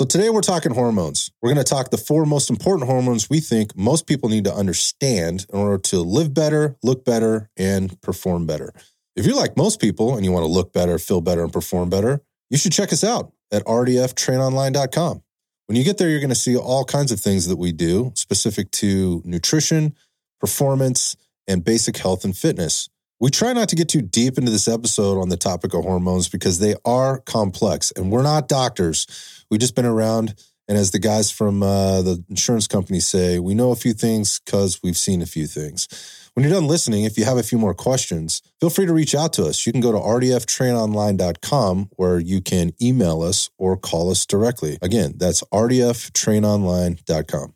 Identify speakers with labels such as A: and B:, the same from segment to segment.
A: So today we're talking hormones. We're going to talk the four most important hormones we think most people need to understand in order to live better, look better, and perform better. If you're like most people and you want to look better, feel better, and perform better, you should check us out at rdftrainonline.com. When you get there, you're going to see all kinds of things that we do specific to nutrition, performance, and basic health and fitness. We try not to get too deep into this episode on the topic of hormones because they are complex and we're not doctors. We've just been around. And as the guys from uh, the insurance company say, we know a few things because we've seen a few things. When you're done listening, if you have a few more questions, feel free to reach out to us. You can go to rdftrainonline.com where you can email us or call us directly. Again, that's rdftrainonline.com.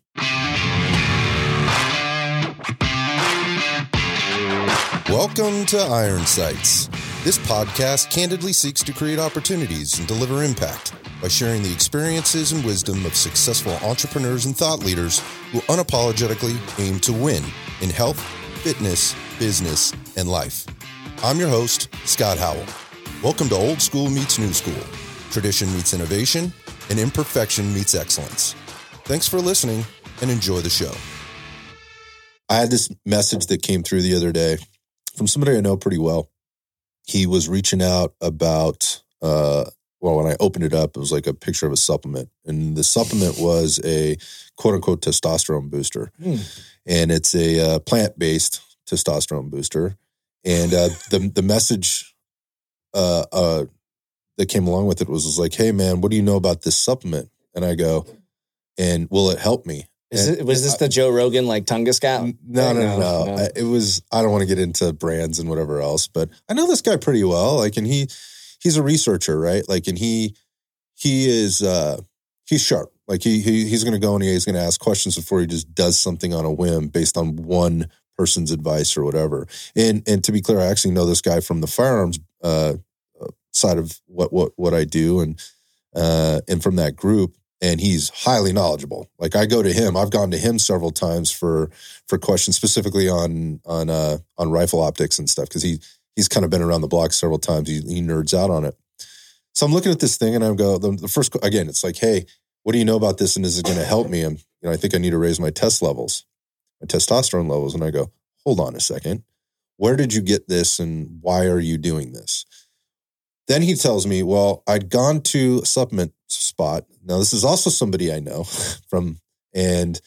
A: Welcome to Iron Sights. This podcast candidly seeks to create opportunities and deliver impact by sharing the experiences and wisdom of successful entrepreneurs and thought leaders who unapologetically aim to win in health, fitness, business, and life. I'm your host, Scott Howell. Welcome to Old School Meets New School. Tradition meets innovation, and imperfection meets excellence. Thanks for listening and enjoy the show. I had this message that came through the other day from somebody I know pretty well. He was reaching out about, uh, well, when I opened it up, it was like a picture of a supplement. And the supplement was a quote unquote testosterone booster. Mm. And it's a uh, plant based testosterone booster. And uh, the, the message uh, uh, that came along with it was, was like, hey, man, what do you know about this supplement? And I go, and will it help me?
B: It, was this the Joe Rogan like?
A: No, no, no, no, no. It was. I don't want to get into brands and whatever else, but I know this guy pretty well. Like, and he he's a researcher, right? Like, and he he is uh he's sharp. Like he, he he's going to go and he's going to ask questions before he just does something on a whim based on one person's advice or whatever. And and to be clear, I actually know this guy from the firearms uh, uh side of what what what I do, and uh, and from that group and he's highly knowledgeable. Like I go to him, I've gone to him several times for for questions specifically on on uh, on rifle optics and stuff because he he's kind of been around the block several times. He, he nerds out on it. So I'm looking at this thing and I go the, the first again. It's like, hey, what do you know about this, and is it going to help me? And you know, I think I need to raise my test levels, my testosterone levels. And I go, hold on a second, where did you get this, and why are you doing this? Then he tells me, well, I'd gone to a supplement spot. Now, this is also somebody I know from, and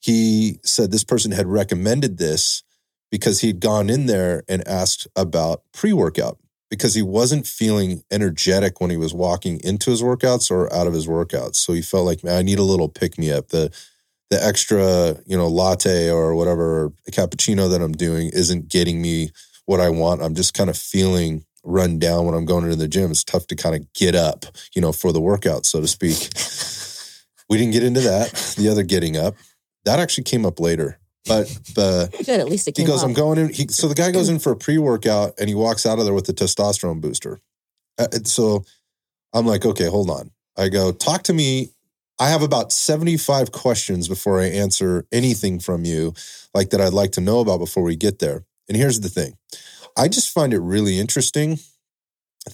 A: he said this person had recommended this because he'd gone in there and asked about pre workout because he wasn't feeling energetic when he was walking into his workouts or out of his workouts. So he felt like, man, I need a little pick me up. The the extra, you know, latte or whatever cappuccino that I'm doing isn't getting me what I want. I'm just kind of feeling run down when I'm going into the gym. It's tough to kind of get up, you know, for the workout, so to speak. we didn't get into that. The other getting up that actually came up later. But the
C: good, at least it
A: he goes,
C: up.
A: I'm going in. He, so the guy goes in for a pre workout and he walks out of there with the testosterone booster. Uh, so I'm like, okay, hold on. I go, talk to me. I have about 75 questions before I answer anything from you, like that I'd like to know about before we get there. And here's the thing I just find it really interesting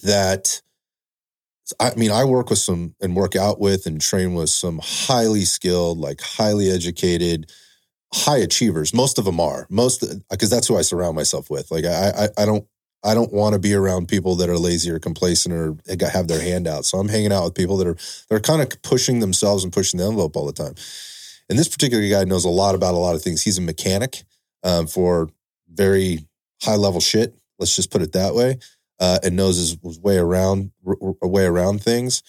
A: that I mean, I work with some and work out with and train with some highly skilled, like highly educated, high achievers. Most of them are most because that's who I surround myself with. Like I, I, I don't, I don't want to be around people that are lazy or complacent or have their hand out. So I'm hanging out with people that are they're kind of pushing themselves and pushing the envelope all the time. And this particular guy knows a lot about a lot of things. He's a mechanic um, for very high level shit. Let's just put it that way. Uh, and knows his, way around r- way around things.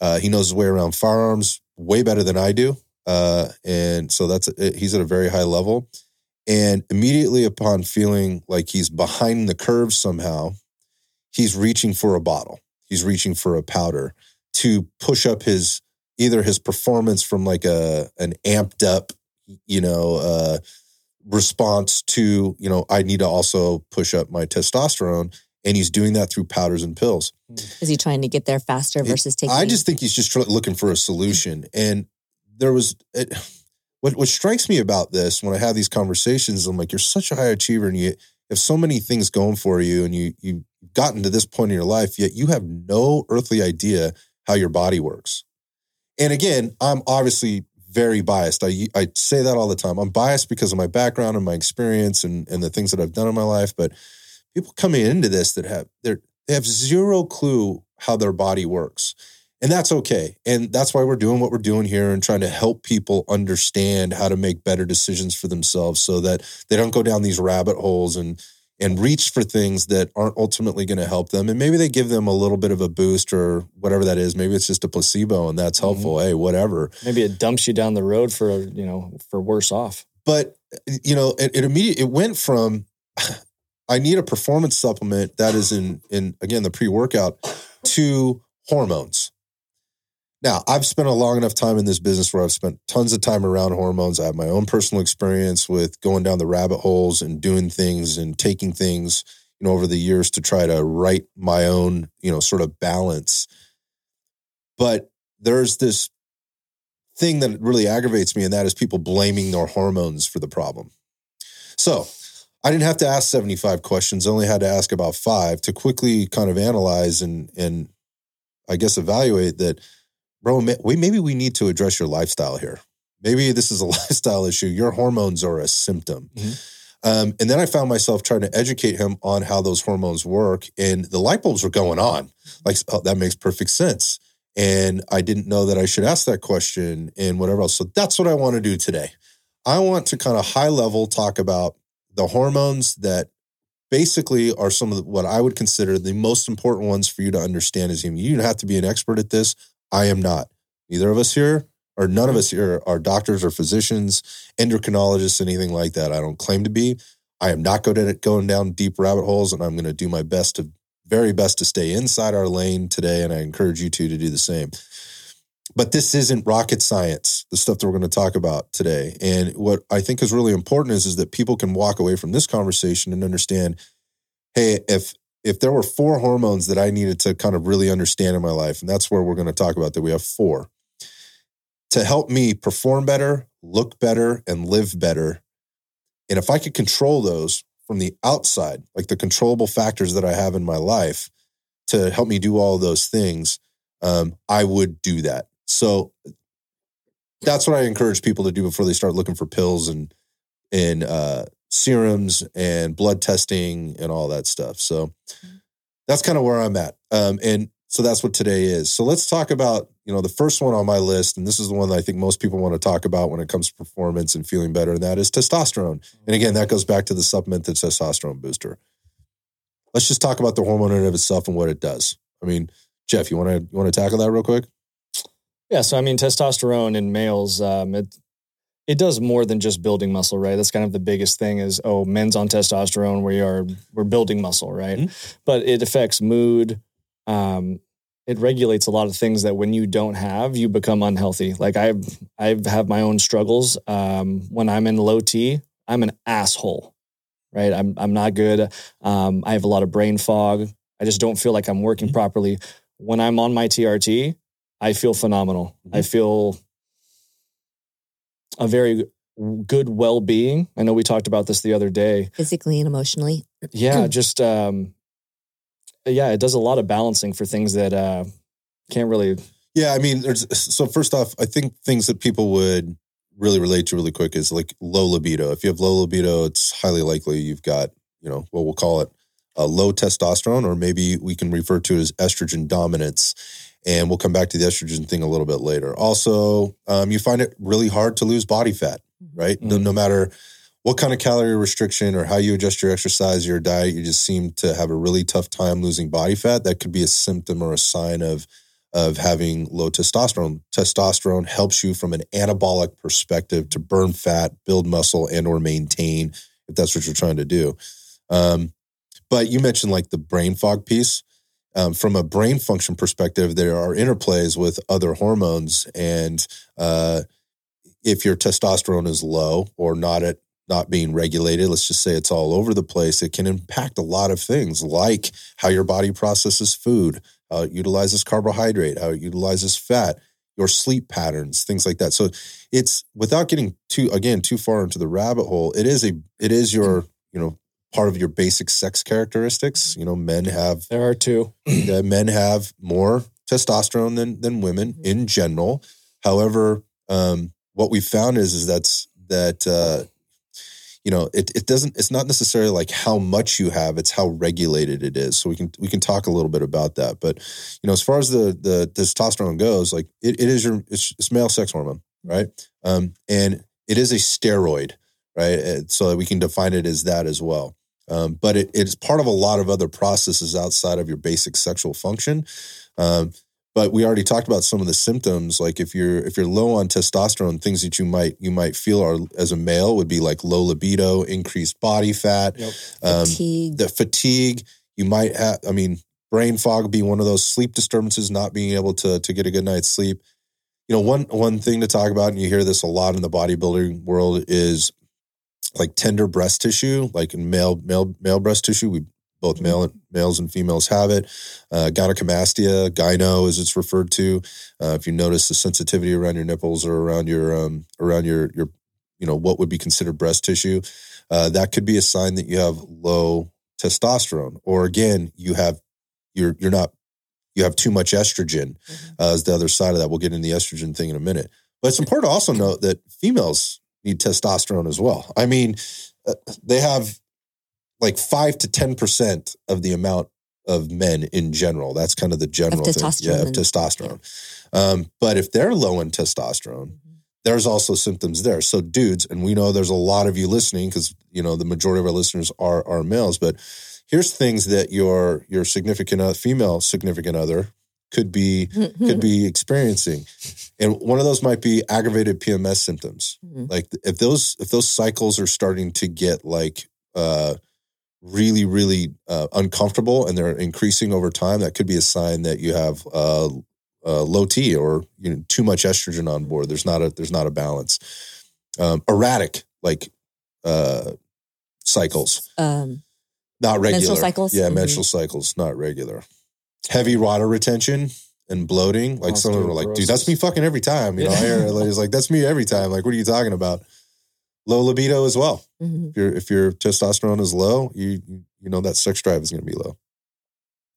A: Uh, he knows his way around firearms way better than I do. Uh, and so that's he's at a very high level. And immediately upon feeling like he's behind the curve somehow, he's reaching for a bottle. He's reaching for a powder to push up his either his performance from like a an amped up, you know, uh, response to, you know, I need to also push up my testosterone. And he's doing that through powders and pills. Mm.
C: Is he trying to get there faster versus taking?
A: I just think he's just looking for a solution. And there was, it, what, what strikes me about this when I have these conversations, I'm like, you're such a high achiever and you have so many things going for you and you, you've gotten to this point in your life, yet you have no earthly idea how your body works. and again, I'm obviously very biased. I I say that all the time. I'm biased because of my background and my experience and and the things that I've done in my life. But people coming into this that have they're they have zero clue how their body works. And that's okay. And that's why we're doing what we're doing here and trying to help people understand how to make better decisions for themselves so that they don't go down these rabbit holes and and reach for things that aren't ultimately going to help them. And maybe they give them a little bit of a boost or whatever that is. Maybe it's just a placebo and that's helpful. Mm-hmm. Hey, whatever.
B: Maybe it dumps you down the road for, you know, for worse off.
A: But, you know, it, it immediately, it went from, I need a performance supplement that is in, in again, the pre workout to hormones. Now, I've spent a long enough time in this business where I've spent tons of time around hormones. I have my own personal experience with going down the rabbit holes and doing things and taking things, you know, over the years to try to write my own, you know, sort of balance. But there's this thing that really aggravates me, and that is people blaming their hormones for the problem. So I didn't have to ask 75 questions, I only had to ask about five to quickly kind of analyze and and I guess evaluate that bro, we, maybe we need to address your lifestyle here. Maybe this is a lifestyle issue. Your hormones are a symptom. Mm-hmm. Um, and then I found myself trying to educate him on how those hormones work, and the light bulbs were going on. Like, oh, that makes perfect sense. And I didn't know that I should ask that question and whatever else. So that's what I want to do today. I want to kind of high level talk about the hormones that basically are some of the, what I would consider the most important ones for you to understand as human. You don't have to be an expert at this. I am not. Neither of us here, or none of mm-hmm. us here, are doctors or physicians, endocrinologists, anything like that. I don't claim to be. I am not good at going down deep rabbit holes, and I'm going to do my best to, very best to stay inside our lane today. And I encourage you two to do the same. But this isn't rocket science, the stuff that we're going to talk about today. And what I think is really important is, is that people can walk away from this conversation and understand hey, if if there were four hormones that I needed to kind of really understand in my life, and that's where we're going to talk about that we have four to help me perform better, look better, and live better. And if I could control those from the outside, like the controllable factors that I have in my life to help me do all those things, um, I would do that. So that's what I encourage people to do before they start looking for pills and and uh, serums and blood testing and all that stuff. So that's kind of where I'm at. Um, and so that's what today is. So let's talk about, you know, the first one on my list, and this is the one that I think most people want to talk about when it comes to performance and feeling better, and that is testosterone. And again, that goes back to the supplement, the testosterone booster. Let's just talk about the hormone in of itself and what it does. I mean, Jeff, you want to you want to tackle that real quick?
B: Yeah, so I mean, testosterone in males, um, it it does more than just building muscle, right? That's kind of the biggest thing is oh, men's on testosterone, we are we're building muscle, right? Mm-hmm. But it affects mood. Um, it regulates a lot of things that when you don't have, you become unhealthy. Like I I have my own struggles. Um, when I'm in low T, I'm an asshole, right? I'm I'm not good. Um, I have a lot of brain fog. I just don't feel like I'm working mm-hmm. properly. When I'm on my TRT, I feel phenomenal. Mm-hmm. I feel a very good well-being. I know we talked about this the other day.
C: Physically and emotionally.
B: Yeah, just um yeah, it does a lot of balancing for things that uh can't really
A: Yeah, I mean there's so first off, I think things that people would really relate to really quick is like low libido. If you have low libido, it's highly likely you've got, you know, what we'll call it a low testosterone, or maybe we can refer to it as estrogen dominance. And we'll come back to the estrogen thing a little bit later. Also, um, you find it really hard to lose body fat, mm-hmm. right? Mm-hmm. No, no, matter what kind of calorie restriction or how you adjust your exercise, your diet, you just seem to have a really tough time losing body fat. That could be a symptom or a sign of of having low testosterone. Testosterone helps you from an anabolic perspective to burn fat, build muscle, and or maintain if that's what you're trying to do. Um, but you mentioned like the brain fog piece um, from a brain function perspective, there are interplays with other hormones, and uh, if your testosterone is low or not at not being regulated, let's just say it's all over the place, it can impact a lot of things like how your body processes food, how it utilizes carbohydrate, how it utilizes fat, your sleep patterns, things like that. So it's without getting too again too far into the rabbit hole, it is a it is your you know part of your basic sex characteristics. You know, men have
B: there are two.
A: men have more testosterone than than women mm-hmm. in general. However, um, what we found is is that's that uh, you know it it doesn't it's not necessarily like how much you have it's how regulated it is so we can we can talk a little bit about that but you know as far as the the testosterone goes like it, it is your it's, it's male sex hormone right um and it is a steroid right so that we can define it as that as well um, but it, it's part of a lot of other processes outside of your basic sexual function um, but we already talked about some of the symptoms like if you're if you're low on testosterone things that you might you might feel are as a male would be like low libido increased body fat
B: Yep.
A: um,
C: Fatigue.
A: the fatigue you might have i mean brain fog being one of those sleep disturbances not being able to to get a good night's sleep you know one one thing to talk about and you hear this a lot in the bodybuilding world is like tender breast tissue like in male male male breast tissue we both male males and females have it. Uh, gynecomastia gyno as it's referred to. Uh, if you notice the sensitivity around your nipples or around your um, around your your you know what would be considered breast tissue uh, that could be a sign that you have low testosterone or again you have you're you're not you have too much estrogen uh, is the other side of that. We'll get into the estrogen thing in a minute. But it's important to also note that females need testosterone as well. I mean uh, they have like 5 to 10% of the amount of men in general. That's kind of the general thing. Yeah of
C: testosterone.
A: um, but if they're low in testosterone there's also symptoms there. So dudes, and we know there's a lot of you listening because you know the majority of our listeners are are males, but here's things that your your significant female significant other could be could be experiencing. And one of those might be aggravated PMS symptoms.
C: Mhm.
A: Like if those if those cycles are starting to get like uh really really uh, uncomfortable and they're increasing over time, that could be a sign that you have uh uh, low T or you know too much estrogen on board. There's not a there's not a balance. Um, erratic like uh, cycles,
C: Um,
A: not regular.
C: Menstrual cycles?
A: Yeah,
C: Mhm.
A: menstrual cycles, not regular. Heavy water retention and bloating. Like some of them are like, dude, that's me fucking every time. You know, I hear it's like that's me every time. Like, what are you talking about? Low libido as well.
C: mhm.
A: If your if your testosterone is low, you you know that sex drive is going to be low.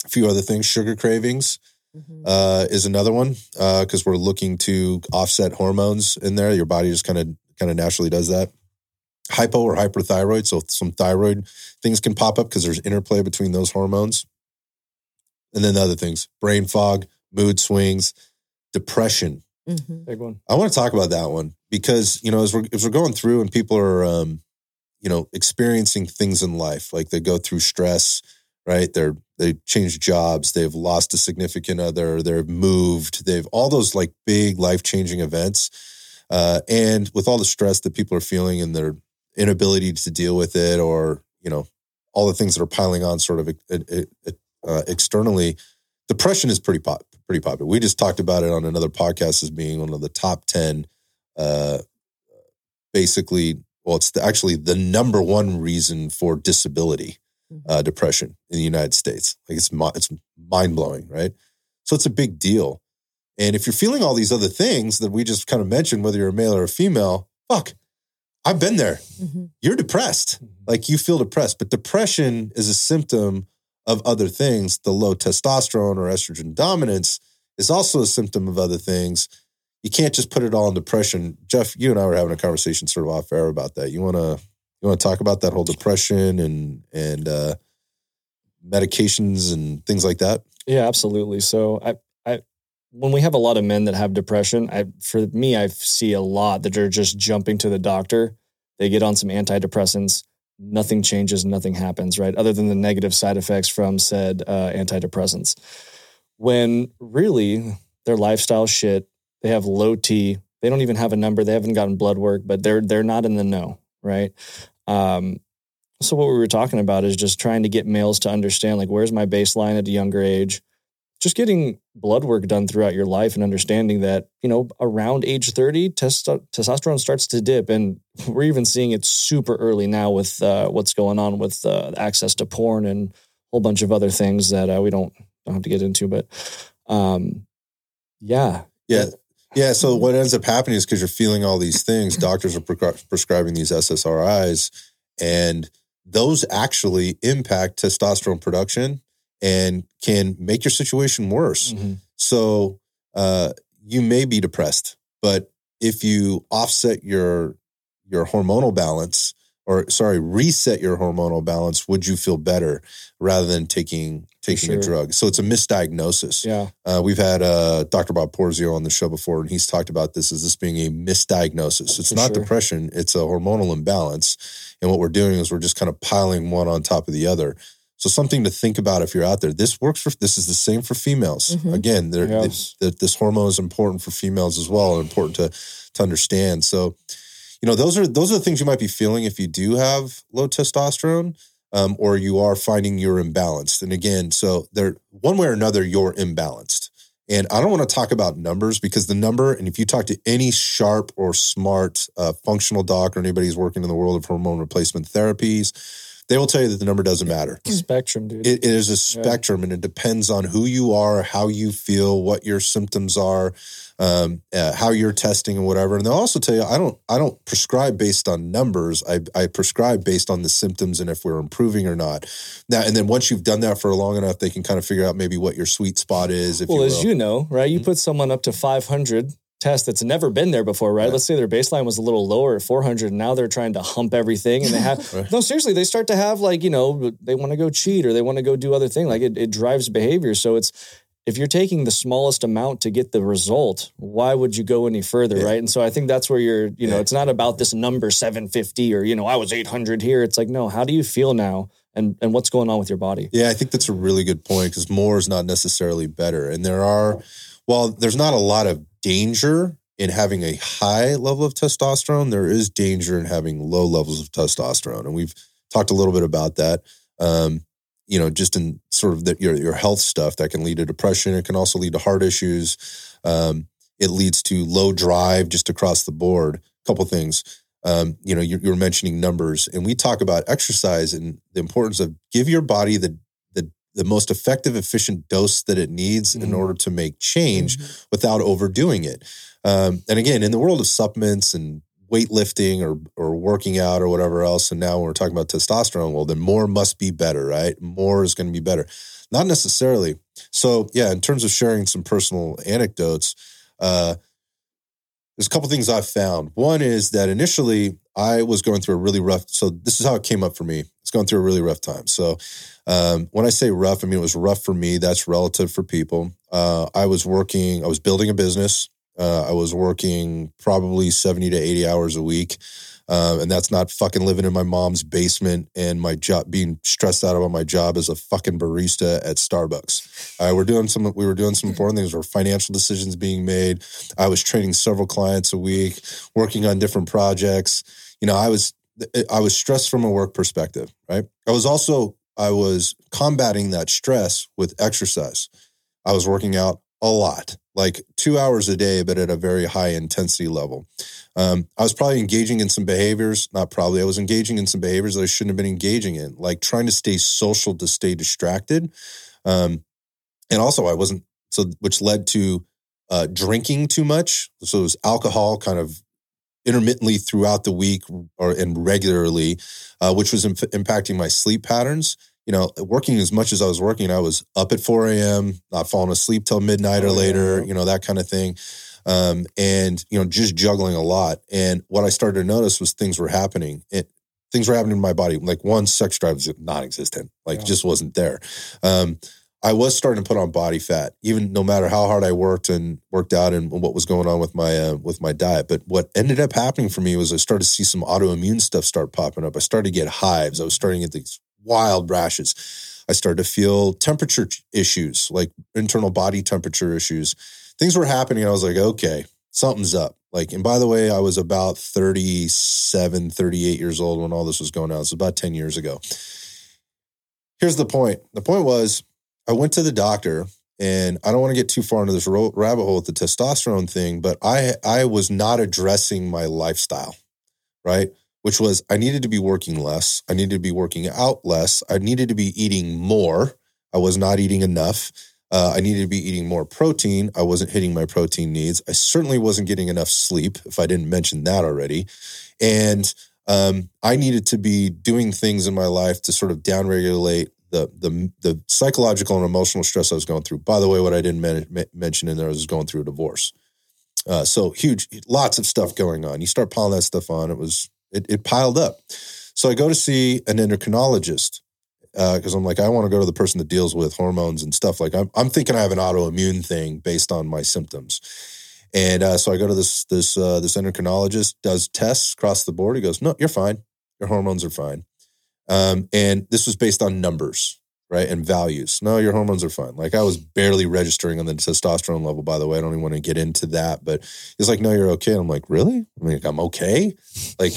A: A few other things, sugar cravings
C: Mhm.
A: uh, is another one because we're looking to offset hormones in there. Your body just kind of kind of naturally does that. Hypo or hyperthyroid, so some thyroid things can pop up because there's interplay between those hormones. And then the other things: brain fog, mood swings, depression.
C: Mhm.
B: Big one.
A: I want to talk about that one because you know as we're as we're going through and people are um, you know experiencing things in life like they go through stress, right? They're they change jobs, they've lost a significant other, they've moved, they've all those like big life changing events, uh, and with all the stress that people are feeling and their inability to deal with it, or you know all the things that are piling on sort of uh, uh, externally, depression is pretty pop, pretty popular. We just talked about it on another podcast as being one of the top ten. Uh, basically, well, it's the, actually the number one reason for disability, uh, depression in the United States. Like it's it's mind blowing, right? So it's a big deal. And if you're feeling all these other things that we just kind of mentioned, whether you're a male or a female, fuck, I've been there.
C: Mhm.
A: You're depressed. Like you feel depressed, but depression is a symptom of other things. The low testosterone or estrogen dominance is also a symptom of other things. You can't just put it all in depression. Jeff, you and I were having a conversation sort of off air about that. You wanna you wanna talk about that whole depression and and uh, medications and things like that?
B: Yeah, absolutely. So I, I, when we have a lot of men that have depression, I, for me, I see a lot that are just jumping to the doctor. They get on some antidepressants. Nothing changes. Nothing happens. Right, other than the negative side effects from said uh, antidepressants. When really their lifestyle shit, they have low T. They don't even have a number. They haven't gotten blood work, but they're they're not in the know. Right. Um, so what we were talking about is just trying to get males to understand like where's my baseline at a younger age. Just getting blood work done throughout your life and understanding that, you know, around age 30, testo- testosterone starts to dip. And we're even seeing it super early now with uh, what's going on with uh, access to porn and a whole bunch of other things that uh, we don't, don't have to get into. But um, yeah.
A: Yeah. Yeah. So what ends up happening is because you're feeling all these things, doctors are prescri- prescribing these SSRIs, and those actually impact testosterone production and can make your situation worse.
B: Mhm.
A: So uh, you may be depressed, But if you offset your your hormonal balance, or sorry, reset your hormonal balance, would you feel better rather than taking taking
B: sure.
A: a drug? So it's a misdiagnosis.
B: Yeah.
A: Uh, we've had uh, Dr. Bob Porzio on the show before, and he's talked about this as this being a misdiagnosis. It's
B: For
A: not
B: sure.
A: depression; it's a hormonal imbalance. And what we're doing is we're just kind of piling one on top of the other. So something to think about if you're out there. This works for. This is the same for females.
C: Mhm.
A: Again, they're,
B: Yes.
A: that this hormone is important for females as well, and important to to understand. So, you know, those are those are the things you might be feeling if you do have low testosterone, um, or you are finding you're imbalanced. And again, so there one way or another, you're imbalanced. And I don't want to talk about numbers because the number, and if you talk to any sharp or smart uh, functional doc or anybody who's working in the world of hormone replacement therapies, they will tell you that the number doesn't matter.
B: Spectrum, dude.
A: It, it is a spectrum and it depends on who you are, how you feel, what your symptoms are, um, uh, how you're testing and whatever. And they'll also tell you, I don't, I don't prescribe based on numbers. I, I prescribe based on the symptoms and if we're improving or not. Now, and then once you've done that for long enough, they can kind of figure out maybe what your sweet spot is. If
B: well,
A: you
B: as you know, right? You
A: Mhm.
B: put someone up to 500 test that's never been there before, right?
A: Yeah.
B: Let's say their baseline was a little lower at 400. And now they're trying to hump everything and they have,
A: Right.
B: no, seriously, they start to have like, you know, they want to go cheat or they want to go do other thing. Like it, it drives behavior. So it's, if you're taking the smallest amount to get the result, why would you go any further,
A: Yeah.
B: right? And so I think that's where you're, you know,
A: Yeah.
B: it's not about this number 750 or, you know, I was 800 here. It's like, no, how do you feel now? And, and what's going on with your body?
A: Yeah, I think that's a really good point because more is not necessarily better. And there are, while there's not a lot of danger in having a high level of testosterone, there is danger in having low levels of testosterone. And we've talked a little bit about that. Um, you know, just in sort of the, your your health stuff that can lead to depression. It can also lead to heart issues. Um, it leads to low drive just across the board. A couple things. Um, you know, you, you were mentioning numbers, and we talk about exercise and the importance of give your body the the most effective, efficient dose that it needs in
B: Mhm.
A: order to make change without overdoing it. Um, and again, in the world of supplements and weightlifting or or working out or whatever else, and now when we're talking about testosterone. Well, then more must be better, right? More is going to be better. Not necessarily. So yeah, in terms of sharing some personal anecdotes, uh, there's a couple things I've found. One is that initially I was going through a really rough. So this is how it came up for me. It's going through a really rough time. So um, when I say rough, I mean it was rough for me. That's relative for people. Uh, I was working. I was building a business. Uh, I was working probably seventy to eighty hours a week. Um, and that's not fucking living in my mom's basement and my job being stressed out about my job as a fucking barista at Starbucks. Uh, we're doing some. We were doing some important things. Were financial decisions being made. I was training several clients a week, working on different projects. You know, I was I was stressed from a work perspective. Right. I was also I was combating that stress with exercise. I was working out a lot, like two hours a day, but at a very high intensity level. Um, I was probably engaging in some behaviors, not probably, I was engaging in some behaviors that I shouldn't have been engaging in, like trying to stay social to stay distracted. Um, and also, I wasn't, so which led to uh, drinking too much. So it was alcohol kind of intermittently throughout the week or and regularly, uh, which was imp- impacting my sleep patterns. You know, working as much as I was working, I was up at 4 a.m., not falling asleep till midnight or
B: Oh,
A: later, you know, that kind of thing. Um, and, you know, just juggling a lot. And what I started to notice was things were happening. It, things were happening in my body. Like one, sex drive was non-existent, like
B: Yeah.
A: just wasn't there. Um, I was starting to put on body fat, even no matter how hard I worked and worked out and what was going on with my uh, with my diet. But what ended up happening for me was I started to see some autoimmune stuff start popping up. I started to get hives. I was starting to get these wild rashes. I started to feel temperature issues, like internal body temperature issues. Things were happening. I was like, okay, something's up. Like, and by the way, I was about 37, 38 years old when all this was going on. It was about 10 years ago. Here's the point. The point was I went to the doctor and I don't want to get too far into this rabbit hole with the testosterone thing, but I I was not addressing my lifestyle, right? Which was I needed to be working less, I needed to be working out less, I needed to be eating more. I was not eating enough. Uh, I needed to be eating more protein. I wasn't hitting my protein needs. I certainly wasn't getting enough sleep, if I didn't mention that already. And um, I needed to be doing things in my life to sort of downregulate the the the psychological and emotional stress I was going through. By the way, what I didn't men- mention in there was going through a divorce. Uh, so huge, lots of stuff going on. You start piling that stuff on, it was it, it piled up. So I go to see an endocrinologist because uh, I'm like, I want to go to the person that deals with hormones and stuff. Like I'm, I'm thinking I have an autoimmune thing based on my symptoms. And uh, so I go to this this uh, this endocrinologist, does tests across the board. He goes, "No, you're fine. Your hormones are fine." Um, and this was based on numbers, right, and values. No, your hormones are fine. Like I was barely registering on the testosterone level. By the way, I don't even want to get into that. But he's like, "No, you're okay." And I'm like, "Really?" I'm like, "I'm okay." Like,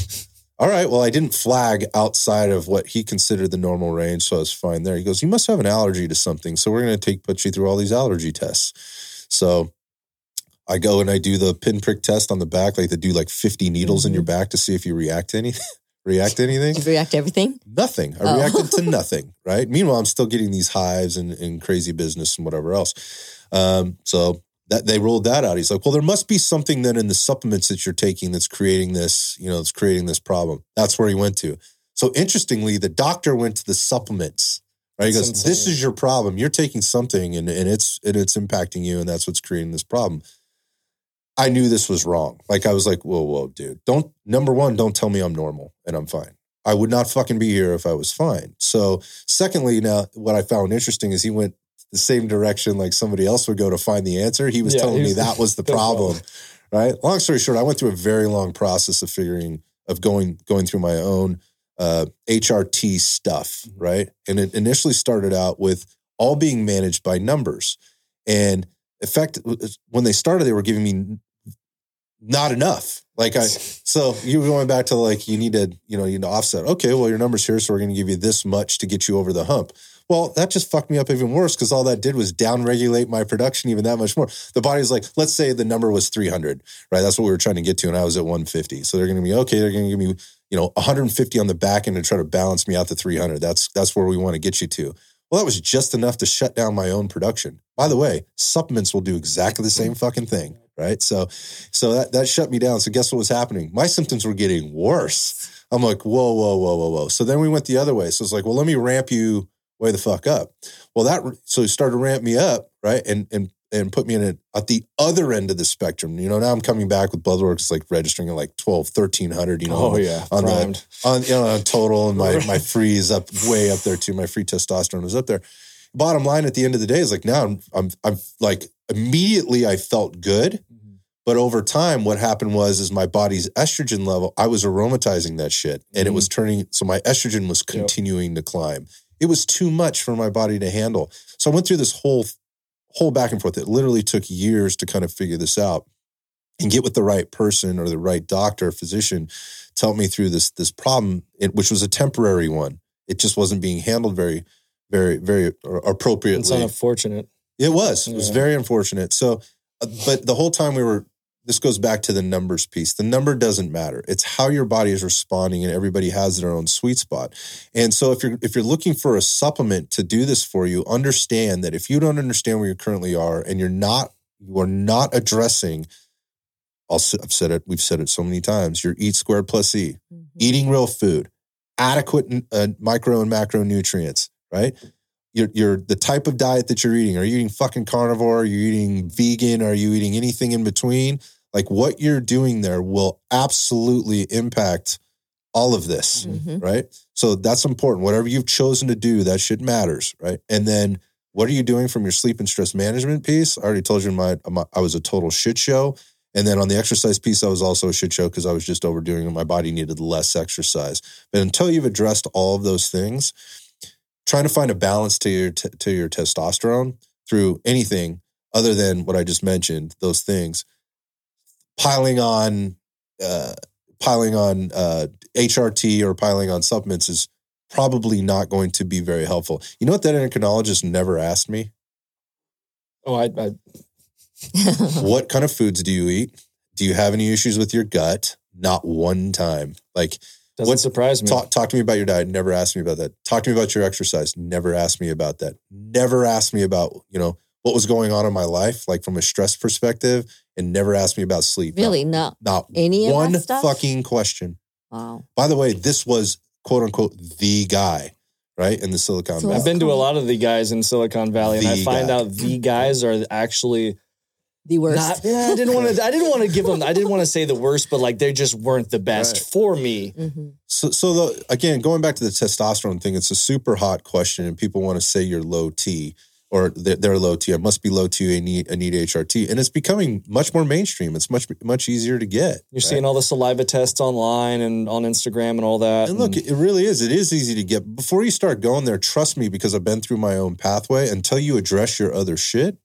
A: all right. Well, I didn't flag outside of what he considered the normal range, so I was fine there. He goes, "You must have an allergy to something, so we're going to take put you through all these allergy tests." So I go and I do the pinprick test on the back, like they do like 50 needles mm-hmm. in your mm-hmm. back to see if you react to anything. React to anything?
C: Did you react to everything?
A: Nothing. I oh. reacted to nothing, right? Meanwhile, I'm still getting these hives and, and crazy business and whatever else. Um, so that they ruled that out. He's like, well, there must be something then in the supplements that you're taking that's creating this, you know, that's creating this problem. That's where he went to. So interestingly, the doctor went to the supplements Right? He goes, "This is your problem. You're taking something, and, and it's and it's impacting you, and that's what's creating this problem." I knew this was wrong. Like I was like, whoa, whoa, dude. Don't number one, don't tell me I'm normal and I'm fine. I would not fucking be here if I was fine. So, secondly, now what I found interesting is he went the same direction like somebody else would go to find the answer. He was yeah, telling he was, me that was the problem. right? Long story short, I went through a very long process of figuring of going going through my own uh, HRT stuff, mm-hmm. right? And it initially started out with all being managed by numbers. And effect when they started, they were giving me not enough. Like I, so you were going back to like you need to, you know, you need to offset. Okay, well your numbers here, so we're going to give you this much to get you over the hump. Well, that just fucked me up even worse because all that did was downregulate my production even that much more. The body's like, let's say the number was 300, right? That's what we were trying to get to, and I was at 150. So they're going to be okay. They're going to give me, you know, 150 on the back end to try to balance me out to 300. That's that's where we want to get you to. Well, that was just enough to shut down my own production. By the way, supplements will do exactly the same fucking thing right? So, so that that shut me down. So guess what was happening? My symptoms were getting worse. I'm like, whoa, whoa, whoa, whoa, whoa. So then we went the other way. So it's like, well, let me ramp you way the fuck up. Well, that so he started to ramp me up, right? And and and put me in a, at the other end of the spectrum. You know, now I'm coming back with blood work. It's like registering at like 12, 1300, you know,
B: oh, yeah,
A: on primed. the, on, you know, on total. And my, my free is up way up there too. My free testosterone was up there. Bottom line at the end of the day is like, now I'm, I'm, I'm like immediately I felt good. But over time, what happened was is my body's estrogen level, I was aromatizing that shit and mm-hmm. it was turning so my estrogen was continuing yep. to climb. It was too much for my body to handle. So I went through this whole whole back and forth. It literally took years to kind of figure this out and get with the right person or the right doctor, physician to help me through this this problem, it, which was a temporary one. It just wasn't being handled very, very, very appropriately.
B: It's unfortunate.
A: It was. It was very unfortunate. So, uh, but the whole time we were this goes back to the numbers piece. The number doesn't matter. It's how your body is responding and everybody has their own sweet spot. And so if you're if you're looking for a supplement to do this for you, understand that if you don't understand where you currently are and you're not you are not addressing I'll, I've said it, we've said it so many times. Your eat squared plus E, mm-hmm. eating real food, adequate uh, micro and macronutrients, right? You're, you're the type of diet that you're eating. Are you eating fucking carnivore? Are you eating vegan? Are you eating anything in between? Like what you're doing there will absolutely impact all of this, mm-hmm. right? So that's important. Whatever you've chosen to do, that shit matters, right? And then what are you doing from your sleep and stress management piece? I already told you my, my I was a total shit show. And then on the exercise piece, I was also a shit show because I was just overdoing it. My body needed less exercise. But until you've addressed all of those things, trying to find a balance to your t- to your testosterone through anything other than what I just mentioned, those things, piling on uh, piling on uh, HRT or piling on supplements is probably not going to be very helpful. You know what that endocrinologist never asked me?
B: Oh, I, I...
A: what kind of foods do you eat? Do you have any issues with your gut? Not one time. Like
B: doesn't what, surprise me.
A: Talk, talk to me about your diet. Never asked me about that. Talk to me about your exercise. Never asked me about that. Never asked me about you know what was going on in my life, like from a stress perspective, and never asked me about sleep.
C: Really, not,
A: not any one fucking question.
C: Wow.
A: By the way, this was quote unquote the guy, right in the Silicon Valley.
B: I've been to a lot of the guys in Silicon Valley, the and I find guy. out the guys are actually
C: The worst.
B: Not, yeah, I didn't want to. I didn't want to give them. I didn't want to say the worst, but like they just weren't the best
A: Right.
B: for me.
C: Mhm.
A: So, so the, again, going back to the testosterone thing, it's a super hot question, and people want to say you're low T or they're, they're low T. I must be low T. I need, I need HRT, and it's becoming much more mainstream. It's much much easier to get.
B: You're
A: right?
B: seeing all the saliva tests online and on Instagram and all that.
A: And look, it really is. It is easy to get. Before you start going there, trust me, because I've been through my own pathway. Until you address your other shit,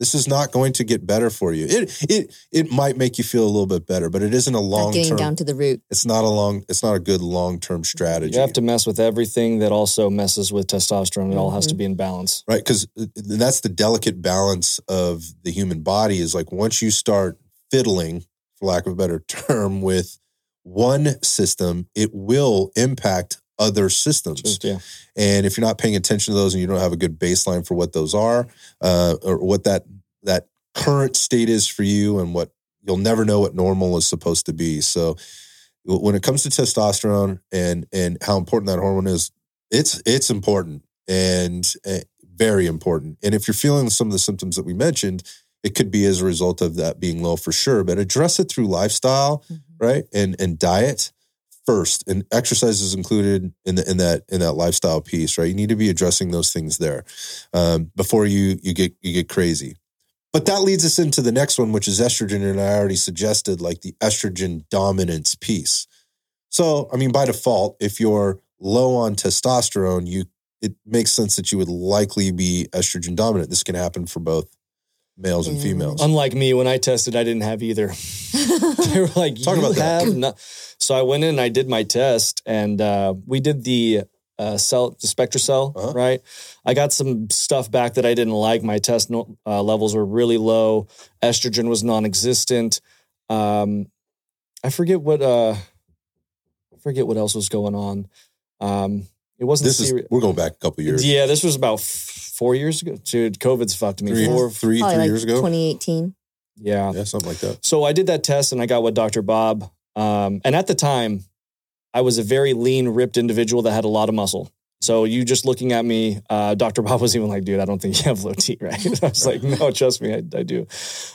A: this is not going to get better for you. It it it might make you feel a little bit better, but it isn't a
C: Not
A: long
C: getting
A: term.
C: down to the root.
A: it's not a long. It's not a good long term strategy.
B: you have to mess with everything that also messes with testosterone. It all has to mm-hmm. be in balance.
A: right because uh, that's the delicate balance of the human body is like once you start fiddling for lack of a better term with one system it will impact other systems
B: Just yeah.
A: and if you're not paying attention to those and you don't have a good baseline for what those are uh, or what that that current state is for you and what you'll never know what normal is supposed to be so when it comes to testosterone and and how important that hormone is it's it's important and uh, very important and if you're feeling some of the symptoms that we mentioned it could be as a result of that being low for sure but address it through lifestyle
C: Mhm.
A: right and and diet first and exercise is included in the in that in that lifestyle piece right? You need to be addressing those things there um, before you you get you get crazy. But that leads us into the next one which is estrogen and i already suggested like the estrogen dominance piece. So i mean by default if you're low on testosterone you it makes sense that you would likely be estrogen dominant. This can happen for both males and females
B: Unlike me, when I tested, I didn't have either. they were like,
A: Talk
B: you
A: about that.
B: have no-" So I went in and I did my test, and uh, we did the uh, cell, the SpectraCell,
A: Uh-huh.
B: right? I got some stuff back that I didn't like. My test no, uh, levels were really low. Estrogen was non-existent. Um, I forget what. Uh, I forget what else was going on. Um, it wasn't.
A: this is we're going back a couple years
B: yeah, this was about f- four years ago. Dude, COVID's fucked me.
A: three,
B: Four,
A: three, three
C: like
A: years ago
C: 2018.
B: yeah.
A: yeah something like that
B: So I did that test and I got with Dr. Bob. Um, and at the time, I was a very lean, ripped individual that had a lot of muscle. So you just looking at me, uh, Dr. Bob was even like, dude, I don't think you have low T, right? I was like, no, trust me, I, I do.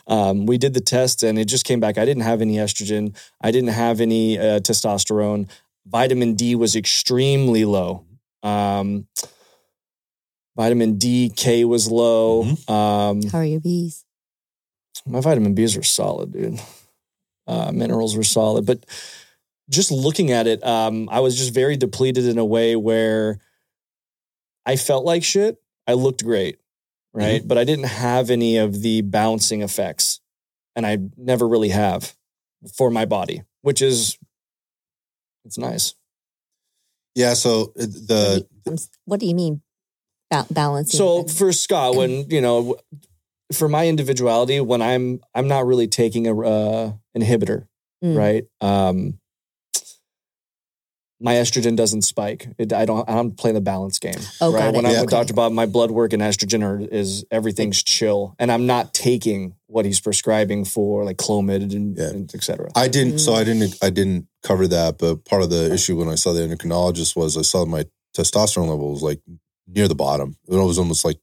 B: Um, we did the test and it just came back. I didn't have any estrogen. I didn't have any uh, testosterone. Vitamin D was extremely low. Um, vitamin D, K was low. Um,
C: How are your B's?
B: my vitamin B's were solid, dude. Uh, minerals were solid, but just looking at it, um, I was just very depleted in a way where I felt like shit. I looked great, right? But I didn't have any of the bouncing effects, and I never really have for my body, which is it's nice.
A: Yeah. So uh, the
C: what do you mean? Ba- balancing.
B: So
C: it?
B: for Scott, when you know, for my individuality, when I'm I'm not really taking a uh, inhibitor,
C: Mm.
B: right? Um, my estrogen doesn't spike. It, I don't. I'm playing the balance game.
C: Oh,
B: right.
C: got it.
B: When I'm
A: Yeah.
B: with Dr. Bob, my blood work and estrogen are is everything's chill, and I'm not taking what he's prescribing for like Clomid and,
A: Yeah.
B: and et cetera.
A: I didn't. So
C: Mm.
A: I didn't. I didn't cover that. But part of the issue when I saw the endocrinologist was I saw my testosterone levels like near the bottom. It was almost like,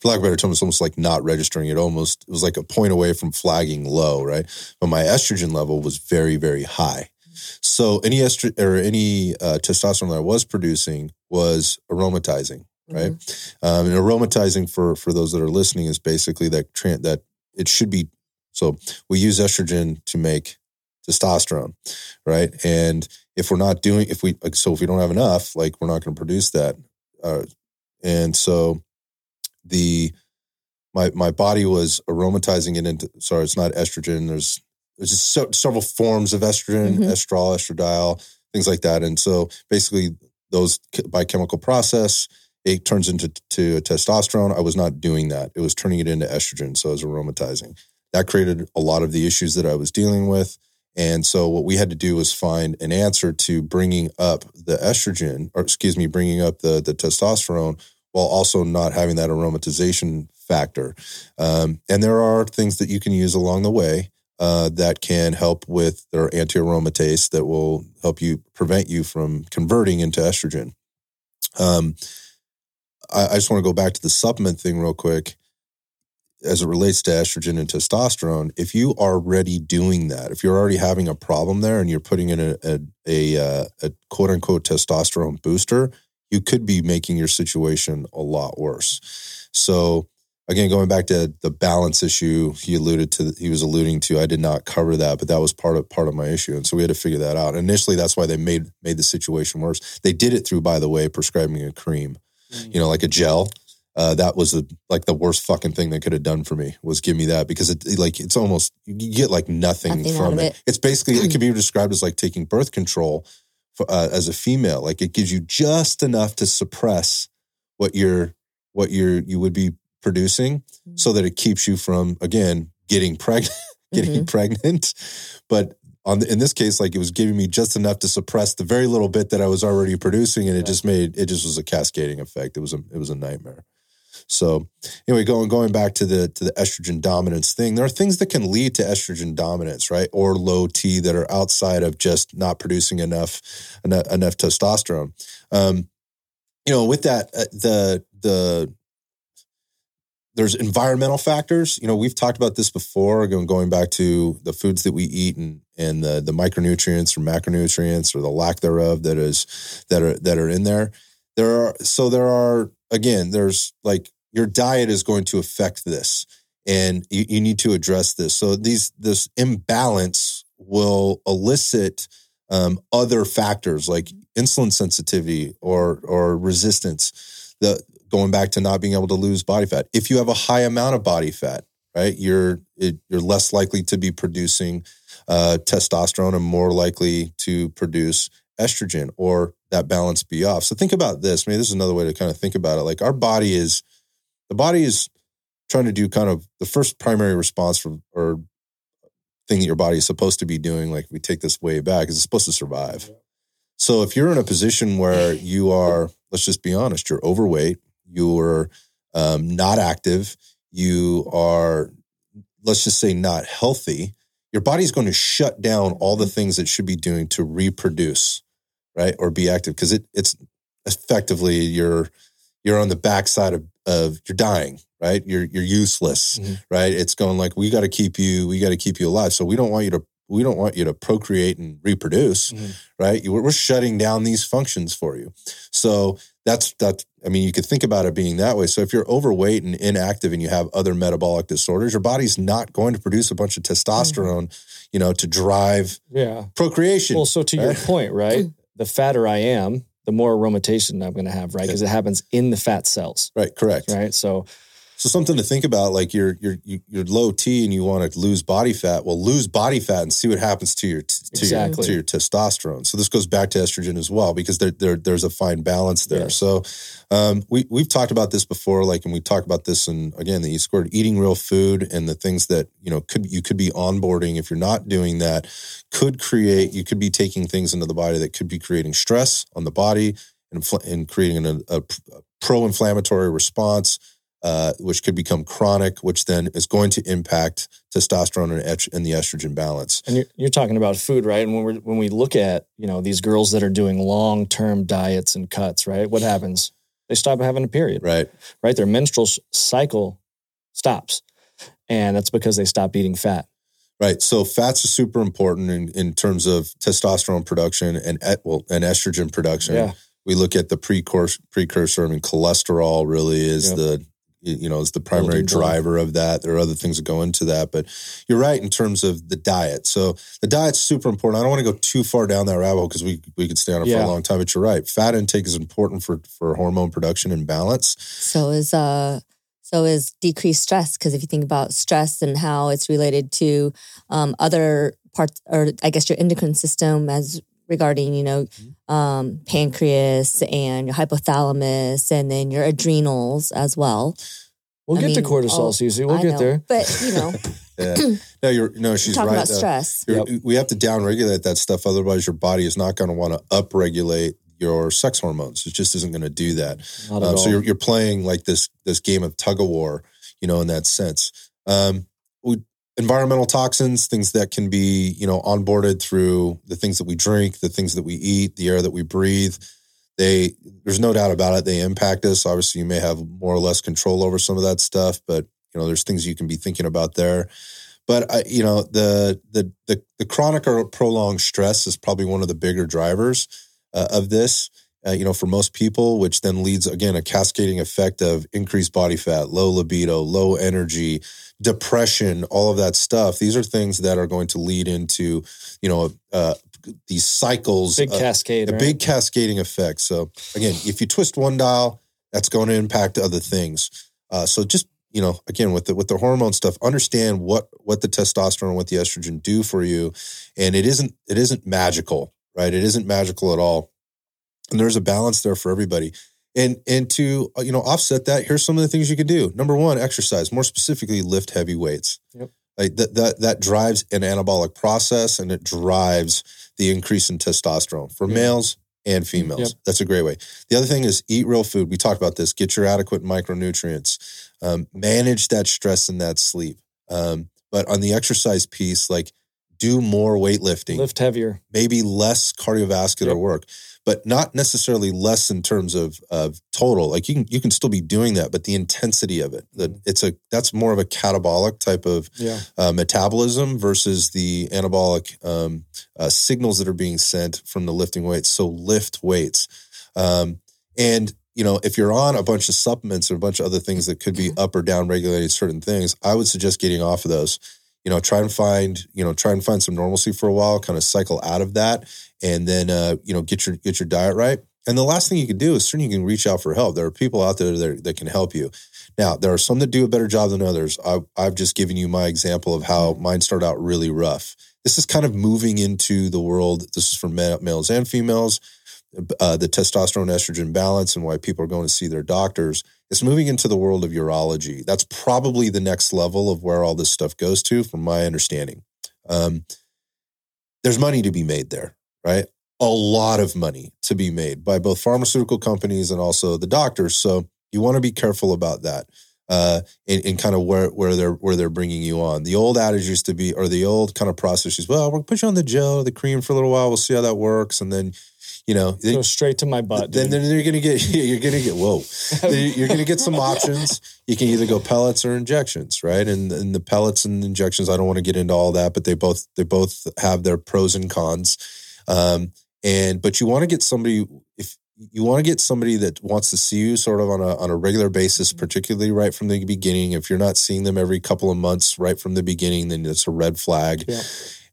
A: for lack of a better term, it's almost like not registering. It almost it was like a point away from flagging low, right? But my estrogen level was very, very high. So any estrogen or any uh, testosterone that I was producing was aromatizing right? Um, and aromatizing for for those that are listening is basically that tran that it should be. So we use estrogen to make testosterone, right? And if we're not doing, if we like, so if we don't have enough, like we're not going to produce that. Uh, and so the my my body was aromatizing it into. Sorry, it's not estrogen. There's there's just so, several forms of estrogen,
C: Mhm.
A: estrol, estradiol, things like that. And so basically, those by chemical process it turns into to testosterone. I was not doing that. It was turning it into estrogen. So I was aromatizing. That created a lot of the issues that I was dealing with. And so what we had to do was find an answer to bringing up the estrogen, or excuse me, bringing up the the testosterone while also not having that aromatization factor. Um, and there are things that you can use along the way uh, that can help with their anti-aromatase that will help you prevent you from converting into estrogen. Um, I, I just want to go back to the supplement thing real quick. As it relates to estrogen and testosterone, if you are already doing that, if you're already having a problem there and you're putting in a, a, a, uh, a quote unquote testosterone booster, you could be making your situation a lot worse. So, again, going back to the balance issue, he alluded to, he was alluding to, I did not cover that, but that was part of part of my issue, and so we had to figure that out. Initially, that's why they made made the situation worse. They did it through, by the way, prescribing a cream, mm-hmm. you know, like a gel uh, that was the, like the worst fucking thing they could have done for me was give me that because it like it's almost you get like nothing, nothing from it. it. It's basically it can be described as like taking birth control for, uh, as a female. Like it gives you just enough to suppress what you're what you're you would be producing, mm-hmm. so that it keeps you from again getting pregnant, getting mm-hmm. pregnant. But on the, in this case, like it was giving me just enough to suppress the very little bit that I was already producing, and it just made it just was a cascading effect. It was a it was a nightmare. So anyway, going going back to the to the estrogen dominance thing, there are things that can lead to estrogen dominance, right? Or low T that are outside of just not producing enough enough, enough testosterone. Um, you know, with that, uh, the the there's environmental factors. You know, we've talked about this before, going going back to the foods that we eat and and the the micronutrients or macronutrients or the lack thereof that is that are that are in there. There are so there are again, there's like your diet is going to affect this and you, you need to address this. So these this imbalance will elicit um, other factors like insulin sensitivity or or resistance. The going back to not being able to lose body fat. If you have a high amount of body fat, right, you're it, you're less likely to be producing uh, testosterone and more likely to produce estrogen or that balance be off. So think about this. Maybe this is another way to kind of think about it. Like our body is, the body is trying to do kind of the first primary response for, or thing that your body is supposed to be doing. Like we take this way back, is it's supposed to survive. So if you're in a position where you are, let's just be honest, you're overweight, you're um, not active, you are, let's just say, not healthy. Your body's going to shut down all the mm-hmm. things it should be doing to reproduce right? Or be active because it it's effectively you're you're on the backside of of you're dying, right? You're you're useless, mm-hmm. right? It's going like we got to keep you, we got to keep you alive. So we don't want you to we don't want you to procreate and reproduce, mm-hmm. right? We're shutting down these functions for you. So that's that. I mean, you could think about it being that way. So if you're overweight and inactive and you have other metabolic disorders, your body's not going to produce a bunch of testosterone, mm-hmm. you know, to drive
B: yeah
A: procreation.
B: Well, so to right? your point, right? the fatter I am, the more aromatase I'm going to have, right? Because it happens in the fat cells.
A: Right. Correct.
B: Right. So
A: so something to think about, like you're you're you're low T and you want to lose body fat. Well, lose body fat and see what happens to your to exactly. your to your testosterone. So this goes back to estrogen as well because there, there there's a fine balance there. Yes. So um, we we've talked about this before, like, and we talked about this and again the E squared eating real food and the things that you know could you could be onboarding if you're not doing that could create you could be taking things into the body that could be creating stress on the body and, and creating a, a pro-inflammatory response uh, which could become chronic, which then is going to impact testosterone and, and the estrogen balance.
B: And you're, you're, talking about food, right? And when we when we look at you know these girls that are doing long term diets and cuts, right? What happens? They stop having a period,
A: right?
B: Right. Their menstrual cycle stops, and that's because they stopped eating fat.
A: Right. So fats are super important in, in terms of testosterone production and well and estrogen production.
B: Yeah.
A: We look at the precursor precursor. I mean, cholesterol really is yep. the you know, is the primary driver of that. There are other things that go into that, but you're right in terms of the diet. So the diet's super important. I don't want to go too far down that rabbit hole because we we could stay on it yeah. for a long time. But you're right. Fat intake is important for for hormone production and balance.
C: So is uh so is decreased stress because if you think about stress and how it's related to um, other parts, or I guess your endocrine system as regarding, you know, mm-hmm. um, pancreas and your hypothalamus and then your adrenals as well.
B: We'll I get mean, to cortisol, oh, Cece. We'll I get
C: know,
B: there.
C: But, you know.
A: yeah. No, you're no, she's
C: talking
A: right.
C: about stress.
A: Yep. We have to downregulate that stuff. Otherwise, your body is not going to want to upregulate your sex hormones. It just isn't going to do that. Um, so you're, you're playing like this this game of tug of war, you know, in that sense. Um, we environmental toxins, things that can be, you know, onboarded through the things that we drink, the things that we eat, the air that we breathe. They there's no doubt about it. They impact us. Obviously, you may have more or less control over some of that stuff, but you know, there's things you can be thinking about there. But I, you know, the the the, the chronic or prolonged stress is probably one of the bigger drivers uh, of this. Uh, you know, for most people, which then leads again a cascading effect of increased body fat, low libido, low energy, depression, all of that stuff. These are things that are going to lead into, you know, uh, these cycles,
B: big cascade,
A: a
B: right?
A: big cascading effect. So again, if you twist one dial, that's going to impact other things. Uh, so just you know, again with the with the hormone stuff, understand what what the testosterone, what the estrogen do for you, and it isn't it isn't magical, right? It isn't magical at all, and there's a balance there for everybody. And and to uh, you know offset that, here's some of the things you can do. Number one, exercise. More specifically, lift heavy weights.
B: Yep.
A: Like that that that drives an anabolic process, and it drives the increase in testosterone for
B: Yeah.
A: males and females.
B: Yep.
A: That's a great way. The other thing is eat real food. We talked about this. Get your adequate micronutrients. Um, manage that stress and that sleep. Um, but on the exercise piece, like do more weightlifting,
B: Lift heavier.
A: maybe less cardiovascular
B: Yep.
A: work, but not necessarily less in terms of of total. Like you can you can still be doing that, but the intensity of it, that it's a that's more of a catabolic type of
B: Yeah.
A: uh, metabolism versus the anabolic um, uh, signals that are being sent from the lifting weights. So lift weights, um, and you know if you're on a bunch of supplements or a bunch of other things that could be up or down regulating certain things, I would suggest getting off of those. You know, try and find you know try and find some normalcy for a while, kind of cycle out of that, and then uh, you know get your get your diet right. And the last thing you can do is certainly you can reach out for help. There are people out there that, that can help you. Now, there are some that do a better job than others. I, I've just given you my example of how mine started out really rough. This is kind of moving into the world. This is for ma- males and females. Uh, the testosterone estrogen balance and why people are going to see their doctors. It's moving into the world of urology. That's probably the next level of where all this stuff goes to, from my understanding. Um, there's money to be made there, right? A lot of money to be made by both pharmaceutical companies and also the doctors. So you want to be careful about that uh, in, in kind of where, where they're where they're bringing you on. The old adage used to be, or the old kind of process is, well, we'll put you on the gel, or the cream for a little while. We'll see how that works, and then, you know, then,
B: Go straight to my butt.
A: then,
B: dude.
A: then you're gonna get you're gonna get whoa, you're gonna get some options. You can either go pellets or injections, right? And and the pellets and injections, I don't want to get into all that, but they both they both have their pros and cons. Um, and but you want to get somebody if you want to get somebody that wants to see you sort of on a on a regular basis, particularly right from the beginning. If you're not seeing them every couple of months right from the beginning, then it's a red flag.
B: Yeah.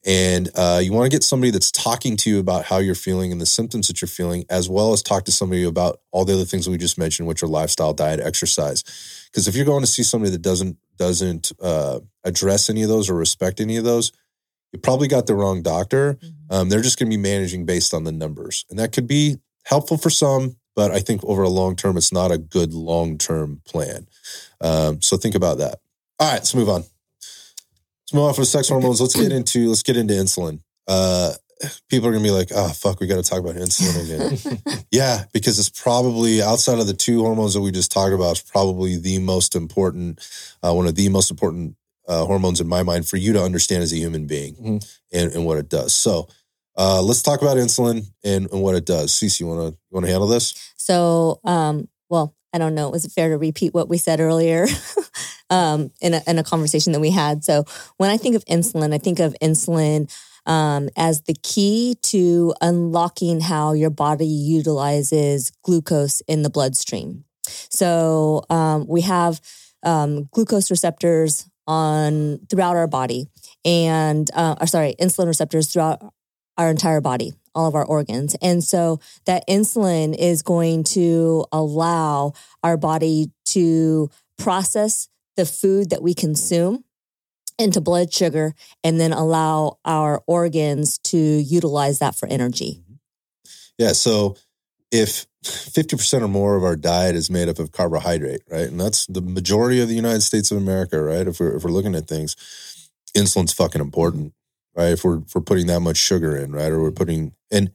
A: And uh, you want to get somebody that's talking to you about how you're feeling and the symptoms that you're feeling, as well as talk to somebody about all the other things we just mentioned, which are lifestyle, diet, exercise. Because if you're going to see somebody that doesn't doesn't uh, address any of those or respect any of those, you probably got the wrong doctor. Um, they're just going to be managing based on the numbers, and that could be helpful for some, but I think over a long term, it's not a good long term plan. Um, so think about that. All right, let's move on. Let's move on from sex hormones. Let's get into let's get into insulin. Uh, people are gonna be like, "Oh fuck, we got to talk about insulin again." yeah, because it's probably outside of the two hormones that we just talked about. It's probably the most important, uh, one of the most important uh, hormones in my mind for you to understand as a human being
B: Mhm.
A: and, and what it does. So. Uh, let's talk about insulin and, and what it does. Cece, you want to you want to handle this?
C: So, um, well, I don't know. Was it fair to repeat what we said earlier um, in, a, in a conversation that we had? So, when I think of insulin, I think of insulin um, as the key to unlocking how your body utilizes glucose in the bloodstream. So, um, we have um, glucose receptors on throughout our body, and uh, or sorry, insulin receptors throughout our entire body, all of our organs. And so that insulin is going to allow our body to process the food that we consume into blood sugar and then allow our organs to utilize that for energy.
A: Yeah. So if 50% or more of our diet is made up of carbohydrate, right? And that's the majority of the United States of America, right? If we're, if we're looking at things, insulin's fucking important, right? If we're, if we're putting that much sugar in, right? Or we're putting, and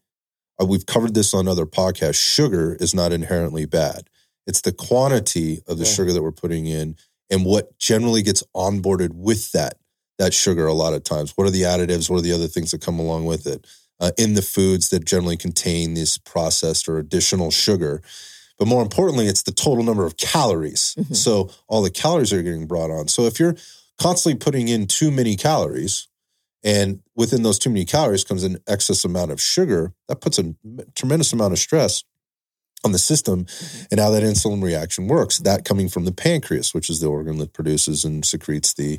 A: uh, we've covered this on other podcasts. Sugar is not inherently bad. It's the quantity of the
B: Yeah.
A: sugar that we're putting in and what generally gets onboarded with that, that sugar a lot of times. What are the additives? What are the other things that come along with it? Uh, in the foods that generally contain this processed or additional sugar. but more importantly, it's the total number of calories.
C: Mhm.
A: So all the calories are getting brought on. So if you're constantly putting in too many calories, and within those too many calories comes an excess amount of sugar, that puts a tremendous amount of stress on the system and how that insulin reaction works. That coming from the pancreas, which is the organ that produces and secretes the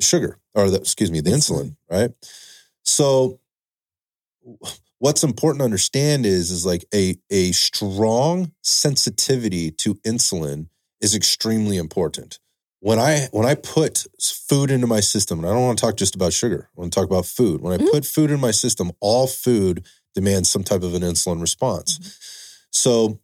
A: sugar, or the, excuse me, the insulin, right? So what's important to understand is is like a a strong sensitivity to insulin is extremely important. When I when I put food into my system, and I don't want to talk just about sugar, I want to talk about food. When I
C: Mhm.
A: put food in my system, all food demands some type of an insulin response. So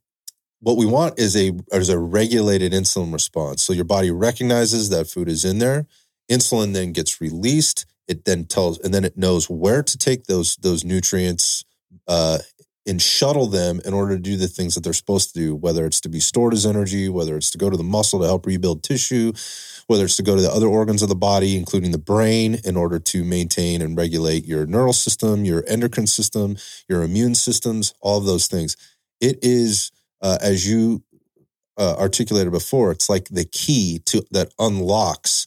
A: what we want is a is a regulated insulin response. So your body recognizes that food is in there. Insulin then gets released. It then tells, and then it knows where to take those those nutrients uh, and shuttle them in order to do the things that they're supposed to do. Whether it's to be stored as energy, whether it's to go to the muscle to help rebuild tissue, whether it's to go to the other organs of the body, including the brain, in order to maintain and regulate your neural system, your endocrine system, your immune systems, all of those things. It is uh, as you uh, articulated before, it's like the key to that unlocks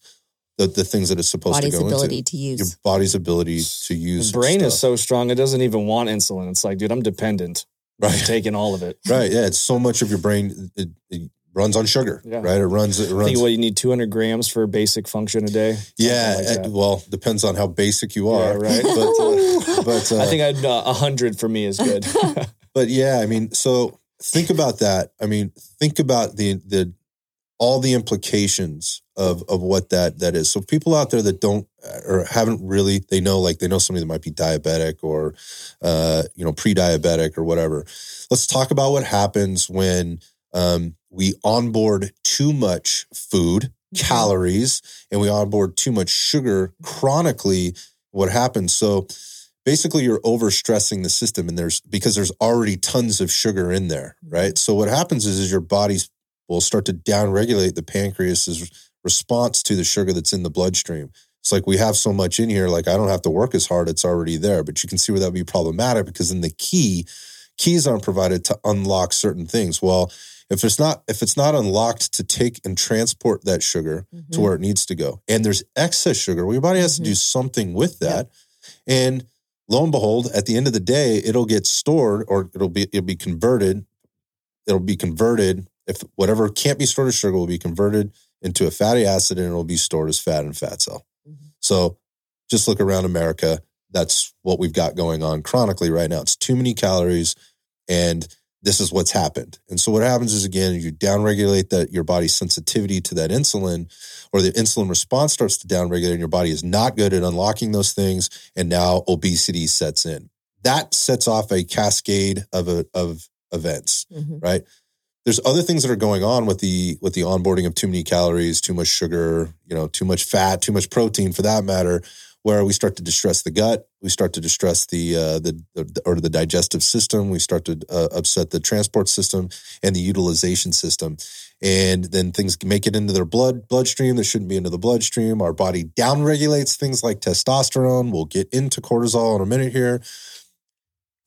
A: the, the things that it's supposed
C: body's
A: to go
C: ability
A: into.
C: to use.
A: Your body's ability to use
B: The brain is so strong it doesn't even want insulin. It's like, dude, I'm dependent.
A: Right.
B: I'm taking all of it.
A: right. Yeah, it's so much of your brain. It, it runs on sugar.
B: Yeah.
A: Right. It runs. It
B: I think what you need 200 grams for basic function a day.
A: yeah.
B: Like
A: uh,
B: that.
A: well, depends on how basic you
B: Yeah,
A: are.
B: right.
A: But uh, but uh,
B: I think I'd uh, 100 for me is good.
A: But yeah, I mean, so think about that. I mean, think about the the all the implications of of what that that is. So people out there that don't or haven't really they know like they know somebody that might be diabetic or uh you know pre-diabetic or whatever. Let's talk about what happens when um we onboard too much food, calories, and we onboard too much sugar chronically. What happens? So basically you're overstressing the system and there's because there's already tons of sugar in there right so what happens is, is your body will start to downregulate the pancreas's response to the sugar that's in the bloodstream it's like we have so much in here like i don't have to work as hard it's already there but you can see where that would be problematic because then the key keys aren't provided to unlock certain things well if it's not if it's not unlocked to take and transport that sugar to
C: Mhm.
A: where it needs to go. And there's excess sugar. Well, your body has to do something with that. And lo and behold, at the end of the day, it'll get stored or it'll be it'll be converted. It'll be converted. If whatever can't be stored as sugar will be converted into a fatty acid and it'll be stored as fat in fat cell.
C: Mhm.
A: So just look around America. That's what we've got going on chronically right now. It's too many calories and this is what's happened. And so what happens is again, you downregulate that your body's sensitivity to that insulin or the insulin response starts to downregulate and your body is not good at unlocking those things. And now obesity sets in. That sets off a cascade of, a, of events
C: Mhm.
A: right? There's other things that are going on with the with the onboarding of too many calories, too much sugar, you know, too much fat, too much protein for that matter, where we start to distress the gut, we start to distress the uh, the, the or the digestive system, we start to uh, upset the transport system and the utilization system, and then things make it into their blood bloodstream that shouldn't be into the bloodstream. Our body downregulates things like testosterone. We'll get into cortisol in a minute here.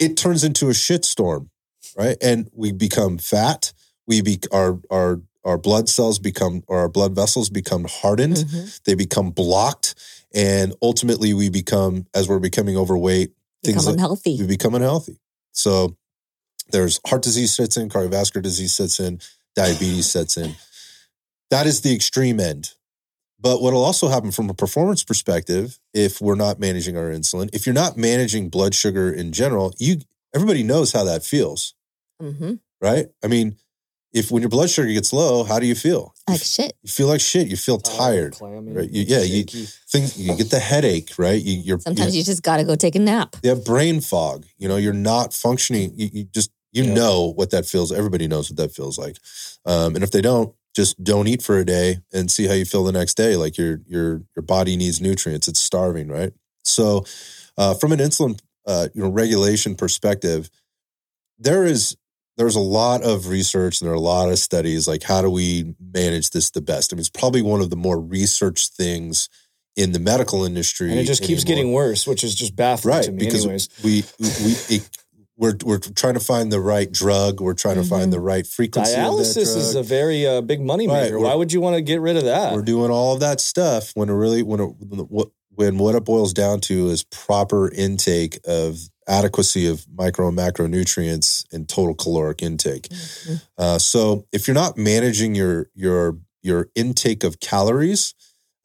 A: It turns into a shitstorm right? And we become fat. We be our our our blood cells become or our blood vessels become hardened.
C: Mhm.
A: They become blocked, and ultimately we become as we're becoming overweight. Things
C: Become
A: like
C: unhealthy.
A: we become unhealthy. So there's heart disease sets in, cardiovascular disease sets in, diabetes sets in. That is the extreme end. But what will also happen from a performance perspective, if we're not managing our insulin, if you're not managing blood sugar in general, you everybody knows how that feels
C: hmm
A: right? I mean, if when your blood sugar gets low, how do you feel? You,
C: Like shit.
A: you feel like shit. You feel tired.
B: clammy,
A: right? You- yeah, you-
B: shaky.
A: Things you get the headache, right? You, you're
C: Sometimes
A: you,
C: you just got to go take a nap.
A: you have brain fog. You know, you're not functioning. You, you just you
B: Yeah.
A: know what that feels. Everybody knows what that feels like. Um, and if they don't, just don't eat for a day and see how you feel the next day. Like your your your body needs nutrients. It's starving, right? So, uh, from an insulin uh, you know regulation perspective, there is there's a lot of research and there are a lot of studies like how do we manage this the best. I mean, it's probably one of the more researched things in the medical industry,
B: And it just keeps getting worse, which is just baffling
A: right
B: to me,
A: because
B: anyways.
A: we we it, we're we're trying to find the right drug. We're trying to
C: Mhm.
A: find the right frequency.
B: Dialysis is a very uh, big money maker.
A: we're-
B: Why would you want to get rid of that?
A: we're doing all of that stuff when it really when it when what it boils down to is proper intake of adequacy of micro and macronutrients and total caloric intake.
C: Mhm.
A: Uh, so if you're not managing your your your intake of calories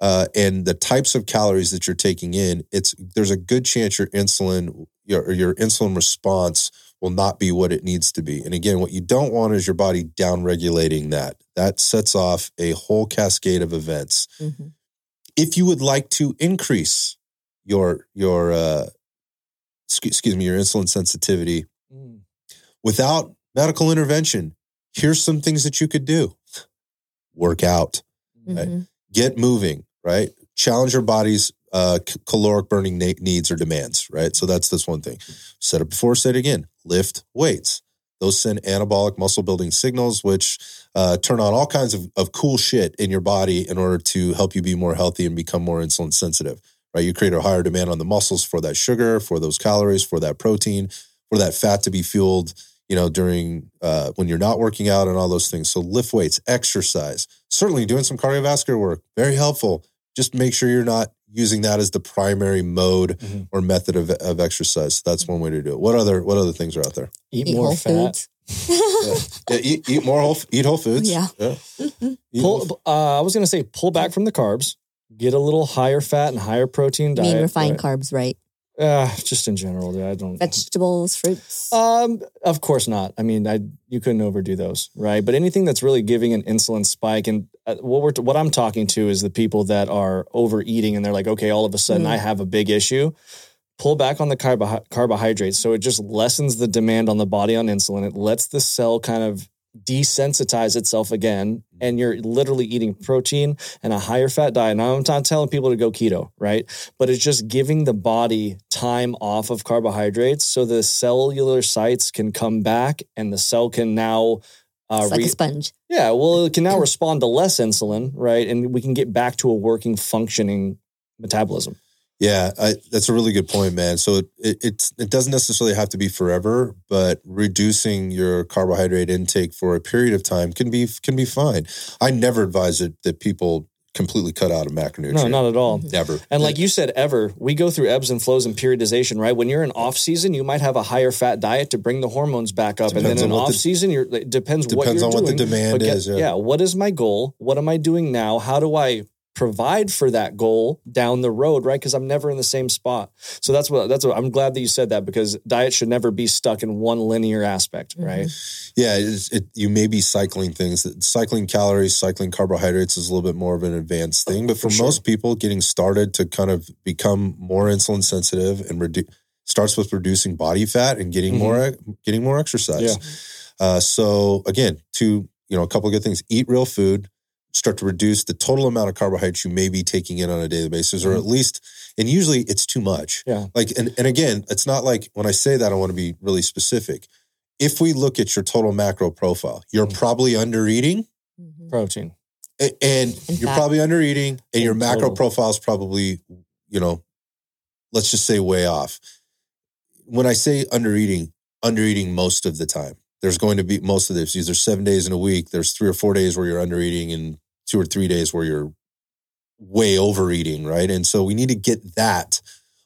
A: uh, and the types of calories that you're taking in, it's there's a good chance your insulin your your insulin response will not be what it needs to be. And again, what you don't want is your body down regulating that. That sets off a whole cascade of events.
C: Mhm.
A: If you would like to increase your your uh, excuse, me your insulin sensitivity. Without medical intervention, here's some things that you could do. Work out, Right.
C: Mhm.
A: get moving, right? Challenge your body's uh, caloric burning na- needs or demands, right? So that's this one thing. Said it before, said it again. Lift weights. Those send anabolic muscle building signals, which uh, turn on all kinds of, of cool shit in your body in order to help you be more healthy and become more insulin sensitive, right? You create a higher demand on the muscles for that sugar, for those calories, for that protein, for that fat to be fueled, you know, during uh, when you're not working out and all those things. So lift weights, exercise, certainly doing some cardiovascular work, very helpful. Just make sure you're not using that as the primary mode
B: Mhm.
A: or method of, of exercise. So that's one way to do it. What other what other things are out there?
B: Eat,
C: Eat
B: more
C: whole
B: fat.
C: foods.
A: Yeah, eat, eat more whole eat whole foods.
C: Yeah.
A: Eat whole-
B: Pull, uh, I was going to say pull back from the carbs, get a little higher fat and higher protein diet.
C: mean refined
B: right?
C: carbs, right?
B: Uh, just in general, I don't.
C: Vegetables, fruits.
B: Um, of course not. I mean, I you couldn't overdo those, right? But anything that's really giving an insulin spike, and uh, what we're what I'm talking to is the people that are overeating, and they're like, okay, all of a sudden
C: Mm.
B: I have a big issue. Pull back on the carbo- carbohydrates, so it just lessens the demand on the body on insulin. It lets the cell kind of desensitize itself again, and you're literally eating protein and a higher fat diet. Now I'm not telling people to go keto, right? But it's just giving the body time off of carbohydrates so the cellular sites can come back and the cell can now. Uh,
C: it's like
B: re-
C: a sponge.
B: yeah, well, it can now respond to less insulin, right? And we can get back to a working, functioning metabolism.
A: Yeah, I, that's a really good point, man. So it, it it's it doesn't necessarily have to be forever, but reducing your carbohydrate intake for a period of time can be can be fine. I never advise it that people completely cut out a macronutrient.
B: No, not at all.
C: Mhm.
A: never.
B: And like you said, ever, we go through ebbs and flows and periodization, right? When you're in off season, you might have a higher fat diet to bring the hormones back up.
A: Depends
B: and then in
A: on
B: off
A: the-
B: season, you're, it depends, what
A: depends
B: you're
A: on what the demand
B: get-
A: is. Yeah.
B: what is my goal? What am I doing now? How do I provide for that goal down the road, right? Because I'm never in the same spot. So that's what that's what I'm glad that you said that because diet should never be stuck in one linear aspect,
C: Mhm.
B: right?
A: Yeah, it's, it, you may be cycling things. Cycling calories, cycling carbohydrates is a little bit more of an advanced thing. But for,
B: For sure.
A: most people, getting started to kind of become more insulin sensitive and reduce starts with reducing body fat and getting
B: Mhm.
A: more getting more exercise. Uh, so again, two you know a couple of good things: eat real food. Start to reduce the total amount of carbohydrates you may be taking in on a daily basis, or at least, and usually it's too much.
B: Yeah.
A: Like, and, and again, it's not like when I say that, I want to be really specific if we look at your total macro profile, you're
B: Mhm.
A: probably under eating
C: Mhm.
B: Protein.
A: and
C: And
A: you're
C: fat.
A: probably under eating and your
B: In
A: macro profile is probably, you know, let's just say way off. When I say under eating, under eating most of the time. There's going to be most of this. These are seven days in a week. There's three or four days where you're under eating and two or three days where you're way overeating, right? And so we need to get that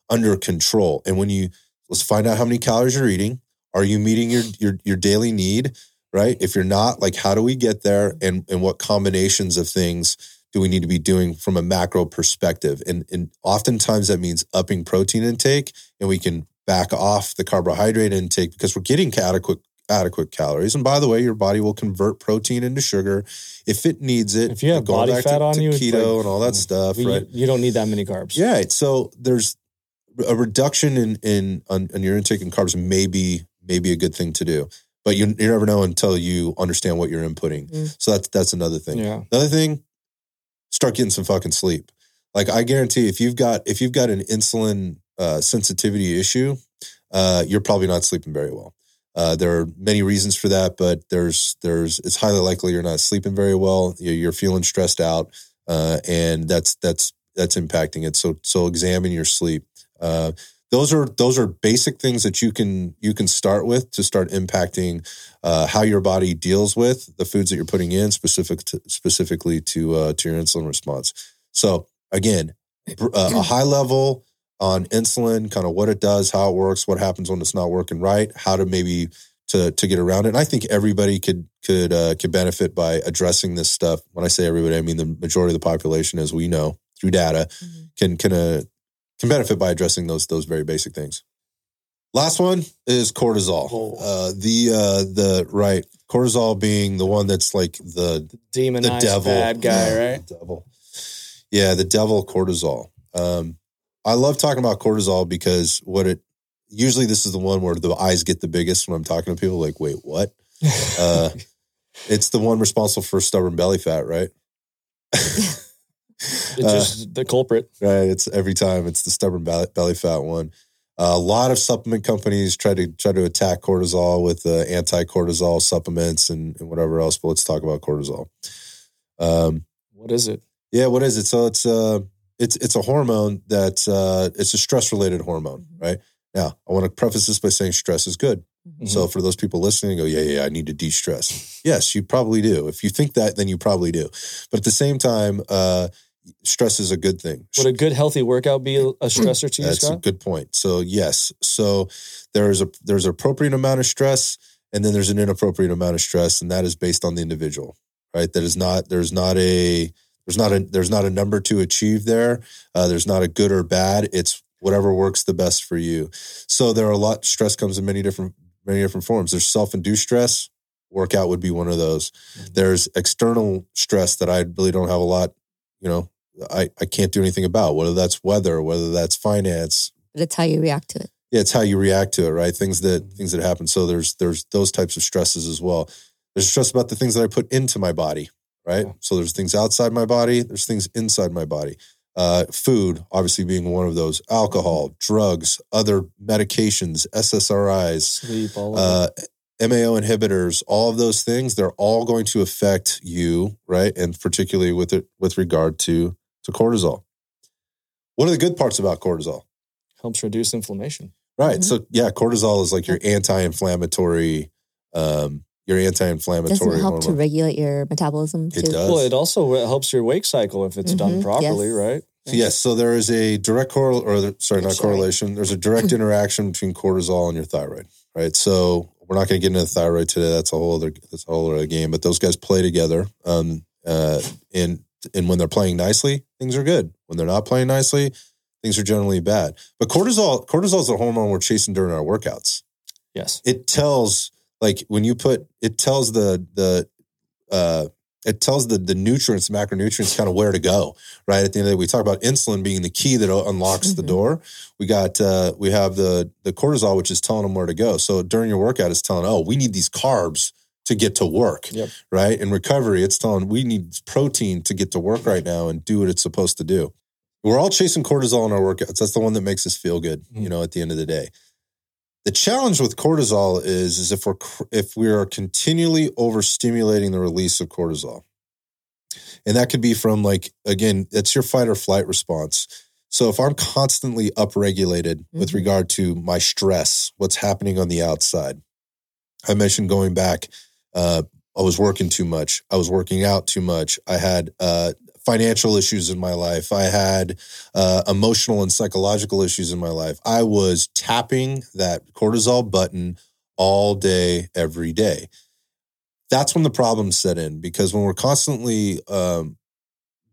A: under control. And when you let's find out how many calories you're eating. Are you meeting your your your daily need? Right. If you're not, like how do we get there and and what combinations of things do we need to be doing from a macro perspective? And and oftentimes that means upping protein intake and we can back off the carbohydrate intake because we're getting adequate adequate calories. And by the way, your body will convert protein into sugar if it needs it.
B: If you have body fat
A: to,
B: on
A: to
B: you,
A: keto
B: like-
A: and all that stuff,
B: You-
A: right?
B: You don't need that many carbs.
A: Yeah. So there's a reduction in in on, on your intake in carbs may be may be a good thing to do, but you, you never know until you understand what you're inputting.
C: Mm.
A: So that's that's another thing.
B: Yeah.
A: Another thing, start getting some fucking sleep. Like I guarantee, if you've got if you've got an insulin uh, sensitivity issue, uh, you're probably not sleeping very well. Uh, there are many reasons for that, but there's there's it's highly likely you're not sleeping very well. You're, feeling stressed out, uh, and that's that's that's impacting it. So so examine your sleep. Uh, those are those are basic things that you can you can start with to start impacting uh, how your body deals with the foods that you're putting in specific to, specifically to uh, to your insulin response. So again, a high level on insulin, kind of what it does, how it works, what happens when it's not working right, how to maybe to to get around it. And I think everybody could could uh, could benefit by addressing this stuff. When I say everybody, I mean the majority of the population, as we know through data, mm-hmm. can can uh, can benefit by addressing those those very basic things. Last one is cortisol. Oh. Uh, the uh, the right cortisol being the one that's like the
B: demonized the devil, bad guy, right?
A: devil. Yeah, the devil cortisol. Um, I love talking about cortisol because what it usually this is the one where the eyes get the biggest when I'm talking to people. Like, wait, what? Uh, it's the one responsible for stubborn belly fat, right?
B: It's just uh, the culprit.
A: Right. It's every time it's the stubborn belly, belly fat one. Uh, a lot of supplement companies try to try to attack cortisol with uh, anti-cortisol supplements and, and, whatever else. But let's talk about cortisol.
B: Um, what is it?
A: Yeah, what is it? So it's uh it's it's a hormone that uh, it's a stress related hormone, mm-hmm. right? Now, I want to preface this by saying stress is good. Mm-hmm. So for those people listening, go, yeah, yeah, I need to de-stress. yes, you probably do. If you think that, then you probably do. But at the same time, uh, stress is a good thing.
B: Would a good healthy workout be a stressor to you?
A: That's
B: Scott?
A: a good point. So yes, so there's a there's an appropriate amount of stress, and then there's an inappropriate amount of stress, and that is based on the individual, right? That is not there's not a there's not a there's not a number to achieve there. Uh, there's not a good or bad. It's whatever works the best for you. So there are a lot. Stress comes in many different many different forms. There's self induced stress. Workout would be one of those. Mm-hmm. There's external stress that I really don't have a lot you know I, I can't do anything about, whether that's weather, whether that's finance.
C: But it's how you react to it.
A: Yeah, it's how you react to it, right? Things that things that happen. So there's there's those types of stresses as well. There's stress about the things that I put into my body, right? Yeah. So there's things outside my body, there's things inside my body. Uh, food, obviously being one of those, alcohol, drugs, other medications, SSRIs, sleep, all of uh, MAO inhibitors, all of those things, they're all going to affect you, right? And particularly with it with regard to to cortisol. What are the good parts about cortisol?
B: Helps reduce inflammation.
A: Right. Mm-hmm. So yeah, cortisol is like your anti-inflammatory, um, your anti-inflammatory.
C: Doesn't help
A: hormone.
C: to regulate your metabolism too.
A: It does.
B: Well, it also helps your wake cycle if it's mm-hmm. done properly, yes. right?
A: Yes. yes. So there is a direct correl or the, sorry, not sorry. correlation. There's a direct interaction between cortisol and your thyroid. Right. So we're not going to get into the thyroid today. That's a whole other that's a whole other game. But those guys play together. Um, uh, and and when they're playing nicely, things are good. When they're not playing nicely, things are generally bad. But cortisol, cortisol is a hormone we're chasing during our workouts.
B: Yes.
A: It tells like when you put it tells the the uh it tells the the nutrients, macronutrients, kind of where to go. Right at the end of the day, we talk about insulin being the key that unlocks mm-hmm. the door. We got uh, we have the the cortisol, which is telling them where to go. So during your workout, it's telling, oh, we need these carbs to get to work,
B: yep.
A: right? In recovery, it's telling we need protein to get to work right now and do what it's supposed to do. We're all chasing cortisol in our workouts. That's the one that makes us feel good, mm-hmm. you know, at the end of the day. The challenge with cortisol is, is if we're if we are continually overstimulating the release of cortisol. And that could be from like again, it's your fight or flight response. So if I'm constantly upregulated mm-hmm. with regard to my stress, what's happening on the outside. I mentioned going back uh, I was working too much. I was working out too much. I had uh, financial issues in my life. I had uh, emotional and psychological issues in my life. I was tapping that cortisol button all day, every day. That's when the problems set in because when we're constantly um,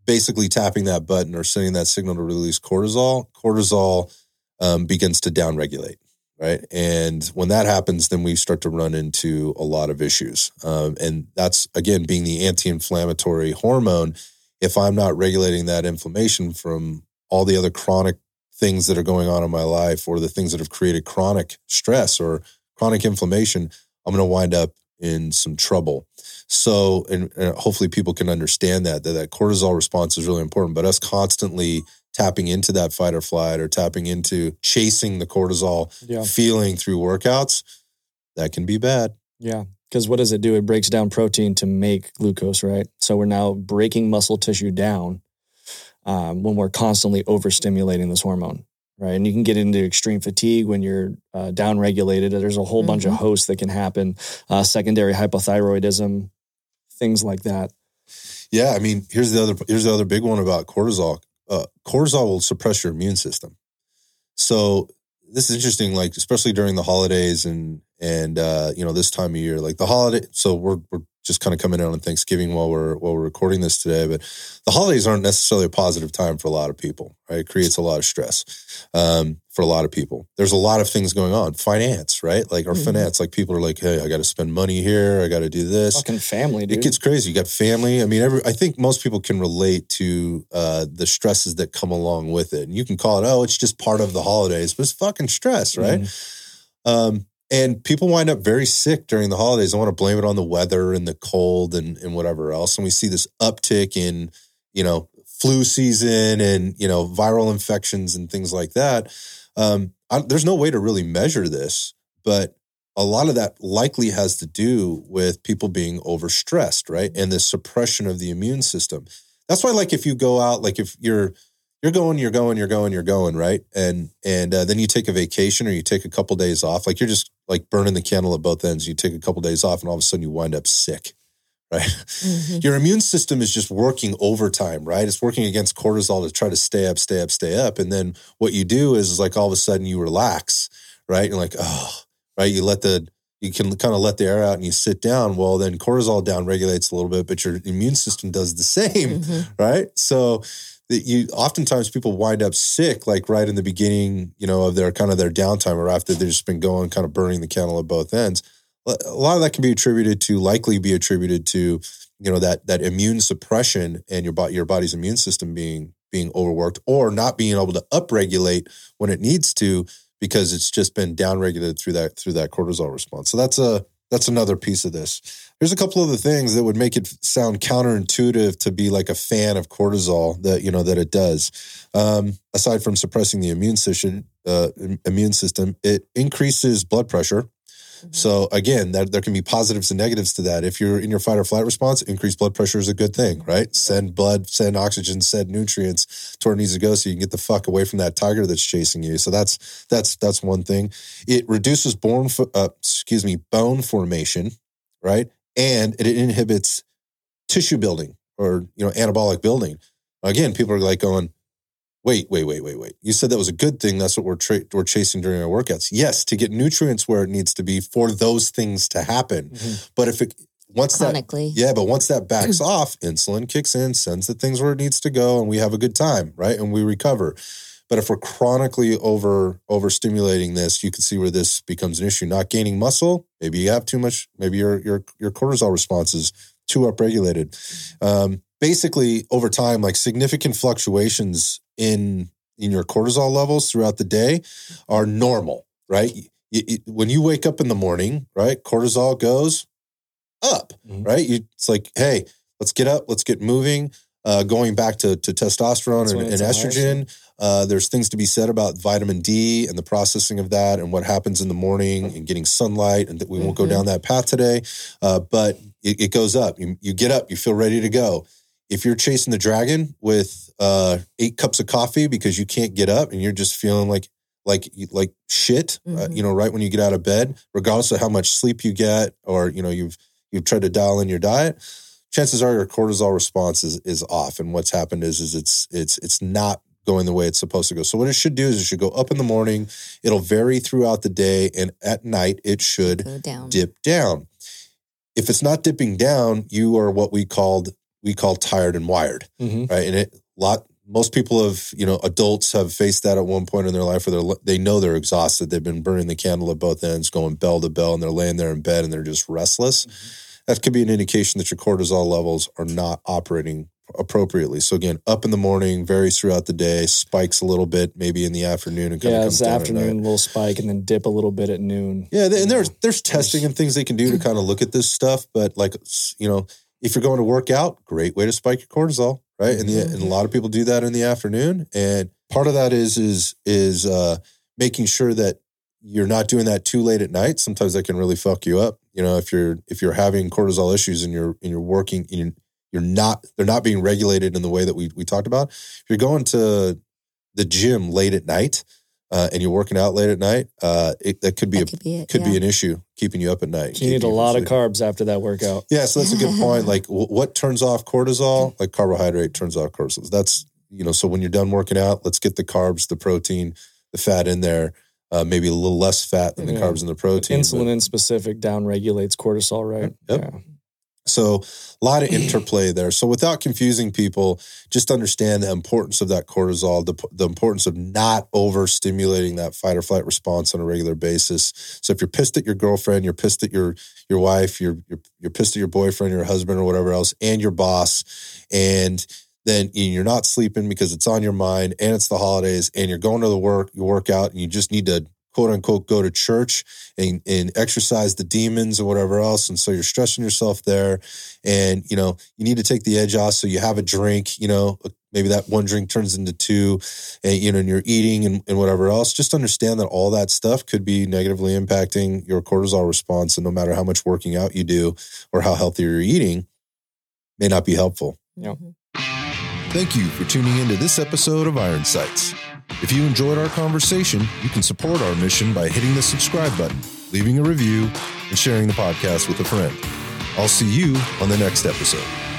A: basically tapping that button or sending that signal to release cortisol, cortisol um, begins to downregulate right? And when that happens, then we start to run into a lot of issues. Um, and that's, again, being the anti inflammatory hormone. If I'm not regulating that inflammation from all the other chronic things that are going on in my life or the things that have created chronic stress or chronic inflammation, I'm going to wind up in some trouble. So, and, and, hopefully people can understand that, that that cortisol response is really important, but us constantly tapping into that fight or flight or tapping into chasing the cortisol yeah. feeling through workouts, that can be bad.
B: Yeah. Because what does it do? It breaks down protein to make glucose, right? So we're now breaking muscle tissue down um, when we're constantly overstimulating this hormone, right? And you can get into extreme fatigue when you're uh, down regulated. There's a whole bunch of
C: Mhm.
B: hosts that can happen, uh, secondary hypothyroidism, things like that.
A: Yeah, I mean, here's the other here's the other big one about cortisol. Uh, cortisol will suppress your immune system. So this is interesting, like especially during the holidays and and uh, you know this time of year, like the holiday. So we're we're just kind of coming out on Thanksgiving while we're while we're recording this today, but the holidays aren't necessarily a positive time for a lot of people. Right, it creates a lot of stress um, for a lot of people. There's a lot of things going on, finance, right? Like our
C: Mhm.
A: finance, like people are like, hey, I got to spend money here, I got to do this.
B: Fucking family, dude.
A: It gets crazy. You got family. I mean, every, I think most people can relate to uh, the stresses that come along with it. And you can call it, oh, it's just part of the holidays, but it's fucking stress, right? Um, and people wind up very sick during the holidays. I want to blame it on the weather and the cold and, and whatever else. And we see this uptick in, you know, flu season and, you know, viral infections and things like that. Um, I, there's no way to really measure this, but a lot of that likely has to do with people being overstressed, right? And the suppression of the immune system. That's why, like, if you go out, like, if you're you're going, you're going, you're going, you're going, right? And and uh, then you take a vacation or you take a couple days off, like you're just like burning the candle at both ends. You take a couple days off, and all of a sudden you wind up sick, right?
C: Mhm.
A: Your immune system is just working overtime, right? It's working against cortisol to try to stay up, stay up, stay up. And then what you do is, is like all of a sudden you relax, right? You're like, oh, right. You let the you can kind of let the air out and you sit down. Well, then cortisol down regulates a little bit, but your immune system does the same
C: Mhm.
A: right? So that you oftentimes people wind up sick like right in the beginning, you know, of their kind of their downtime or after they've just been going kind of burning the candle at both ends. A lot of that can be attributed to likely be attributed to, you know, that that immune suppression and your body your body's immune system being being overworked or not being able to upregulate when it needs to because it's just been downregulated through that through that cortisol response. So that's a that's another piece of this. There's a couple other things that would make it sound counterintuitive to be like a fan of cortisol that you know that it does. Um, aside from suppressing the immune system, uh, immune system, it increases blood pressure. So again, that there can be positives and negatives to that. If you're in your fight or flight response, increased blood pressure is a good thing, right? Send blood, send oxygen, send nutrients to where it needs to go, so you can get the fuck away from that tiger that's chasing you. So that's that's that's one thing. It reduces bone, uh, excuse me, bone formation, right? And it inhibits tissue building or you know anabolic building. Again, people are like going, wait, wait, wait, wait, wait. You said that was a good thing. That's what we're tra- we're chasing during our workouts. Yes, to get nutrients where it needs to be for those things to happen.
B: Mhm.
A: But if it once that yeah, but once that backs off, insulin kicks in, sends the things where it needs to go, and we have a good time, right? And we recover. But if we're chronically over overstimulating this, you can see where this becomes an issue. Not gaining muscle, maybe you have too much, maybe your your your cortisol response is too upregulated. Um, basically, over time, like significant fluctuations in in your cortisol levels throughout the day are normal, right? You- you- when you wake up in the morning, right, cortisol goes up,
B: Mhm.
A: right? You, it's like, hey, let's get up, let's get moving. Uh, going back to, to testosterone and, and estrogen, uh, there's things to be said about vitamin D and the processing of that and what happens in the morning and getting sunlight. And that we won't go
C: Mhm.
A: down that path today, uh, but it, it goes up. You, you get up, you feel ready to go. If you're chasing the dragon with uh, eight cups of coffee because you can't get up and you're just feeling like like like shit, uh,
C: Mhm.
A: you know, right when you get out of bed, regardless of how much sleep you get, or you know, you've you've tried to dial in your diet, chances are your cortisol response is, is off. And what's happened is is it's it's it's not going the way it's supposed to go. So what it should do is it should go up in the morning. It'll vary throughout the day, and at night it should
C: down.
A: dip down. If it's not dipping down, you are what we called we call tired and wired
B: Mhm.
A: right? And it lot most people have you know adults have faced that at one point in their life where they're they know they're exhausted. They've been burning the candle at both ends, going bell to bell, and they're laying there in bed and they're just restless. That could be an indication that your cortisol levels are not operating appropriately. So again, up in the morning, varies throughout the day, spikes a little bit, maybe in the afternoon, and kind
B: Yeah,
A: of comes
B: the
A: down at night.
B: afternoon little spike and then dip a little bit at noon.
A: Yeah, and
B: you
A: there's there's testing and things they can do to kind of look at this stuff. But like you know, if you're going to work out, great way to spike your cortisol, right? And, the, and a lot of people do that in the afternoon. And part of that is is is uh, making sure that you're not doing that too late at night. Sometimes that can really fuck you up. You know, if you're if you're having cortisol issues and you're and you're working, and you're, you're not they're not being regulated in the way that we we talked about. If you're going to the gym late at night, uh, and you're working out late at night, uh, it, that could be
C: That
A: a
C: could be it.
A: could be an issue keeping you up at night.
B: You need a lot of carbs after that workout.
A: Yeah, so that's a good point. Like, w- what turns off cortisol? Like carbohydrate turns off cortisol. That's you know. So when you're done working out, let's get the carbs, the protein, the fat in there. Uh, maybe a little less fat than the carbs and the protein.
B: Insulin
A: but-
B: in specific down regulates cortisol, right?
A: Yep.
B: Yeah.
A: So a lot of interplay there. So without confusing people, just understand the importance of that cortisol, the, the importance of not overstimulating that fight or flight response on a regular basis. So if you're pissed at your girlfriend, you're pissed at your your wife, you're you're, you're pissed at your boyfriend, your husband, or whatever else, and your boss, and then you're not sleeping because it's on your mind and it's the holidays and you're going to the work, you work out, and you just need to quote unquote go to church and, and exercise the demons or whatever else. And so you're stressing yourself there. And, you know, you need to take the edge off. So you have a drink, you know, maybe that one drink turns into two, and, you know, and you're eating and, and whatever else. Just understand that all that stuff could be negatively impacting your cortisol response. And no matter how much working out you do or how healthy you're eating, may not be helpful.
B: Yep.
C: Mm-hmm.
A: Thank you for tuning into this episode of Iron Sights. If you enjoyed our conversation, you can support our mission by hitting the subscribe button, leaving a review, and sharing the podcast with a friend. I'll see you on the next episode.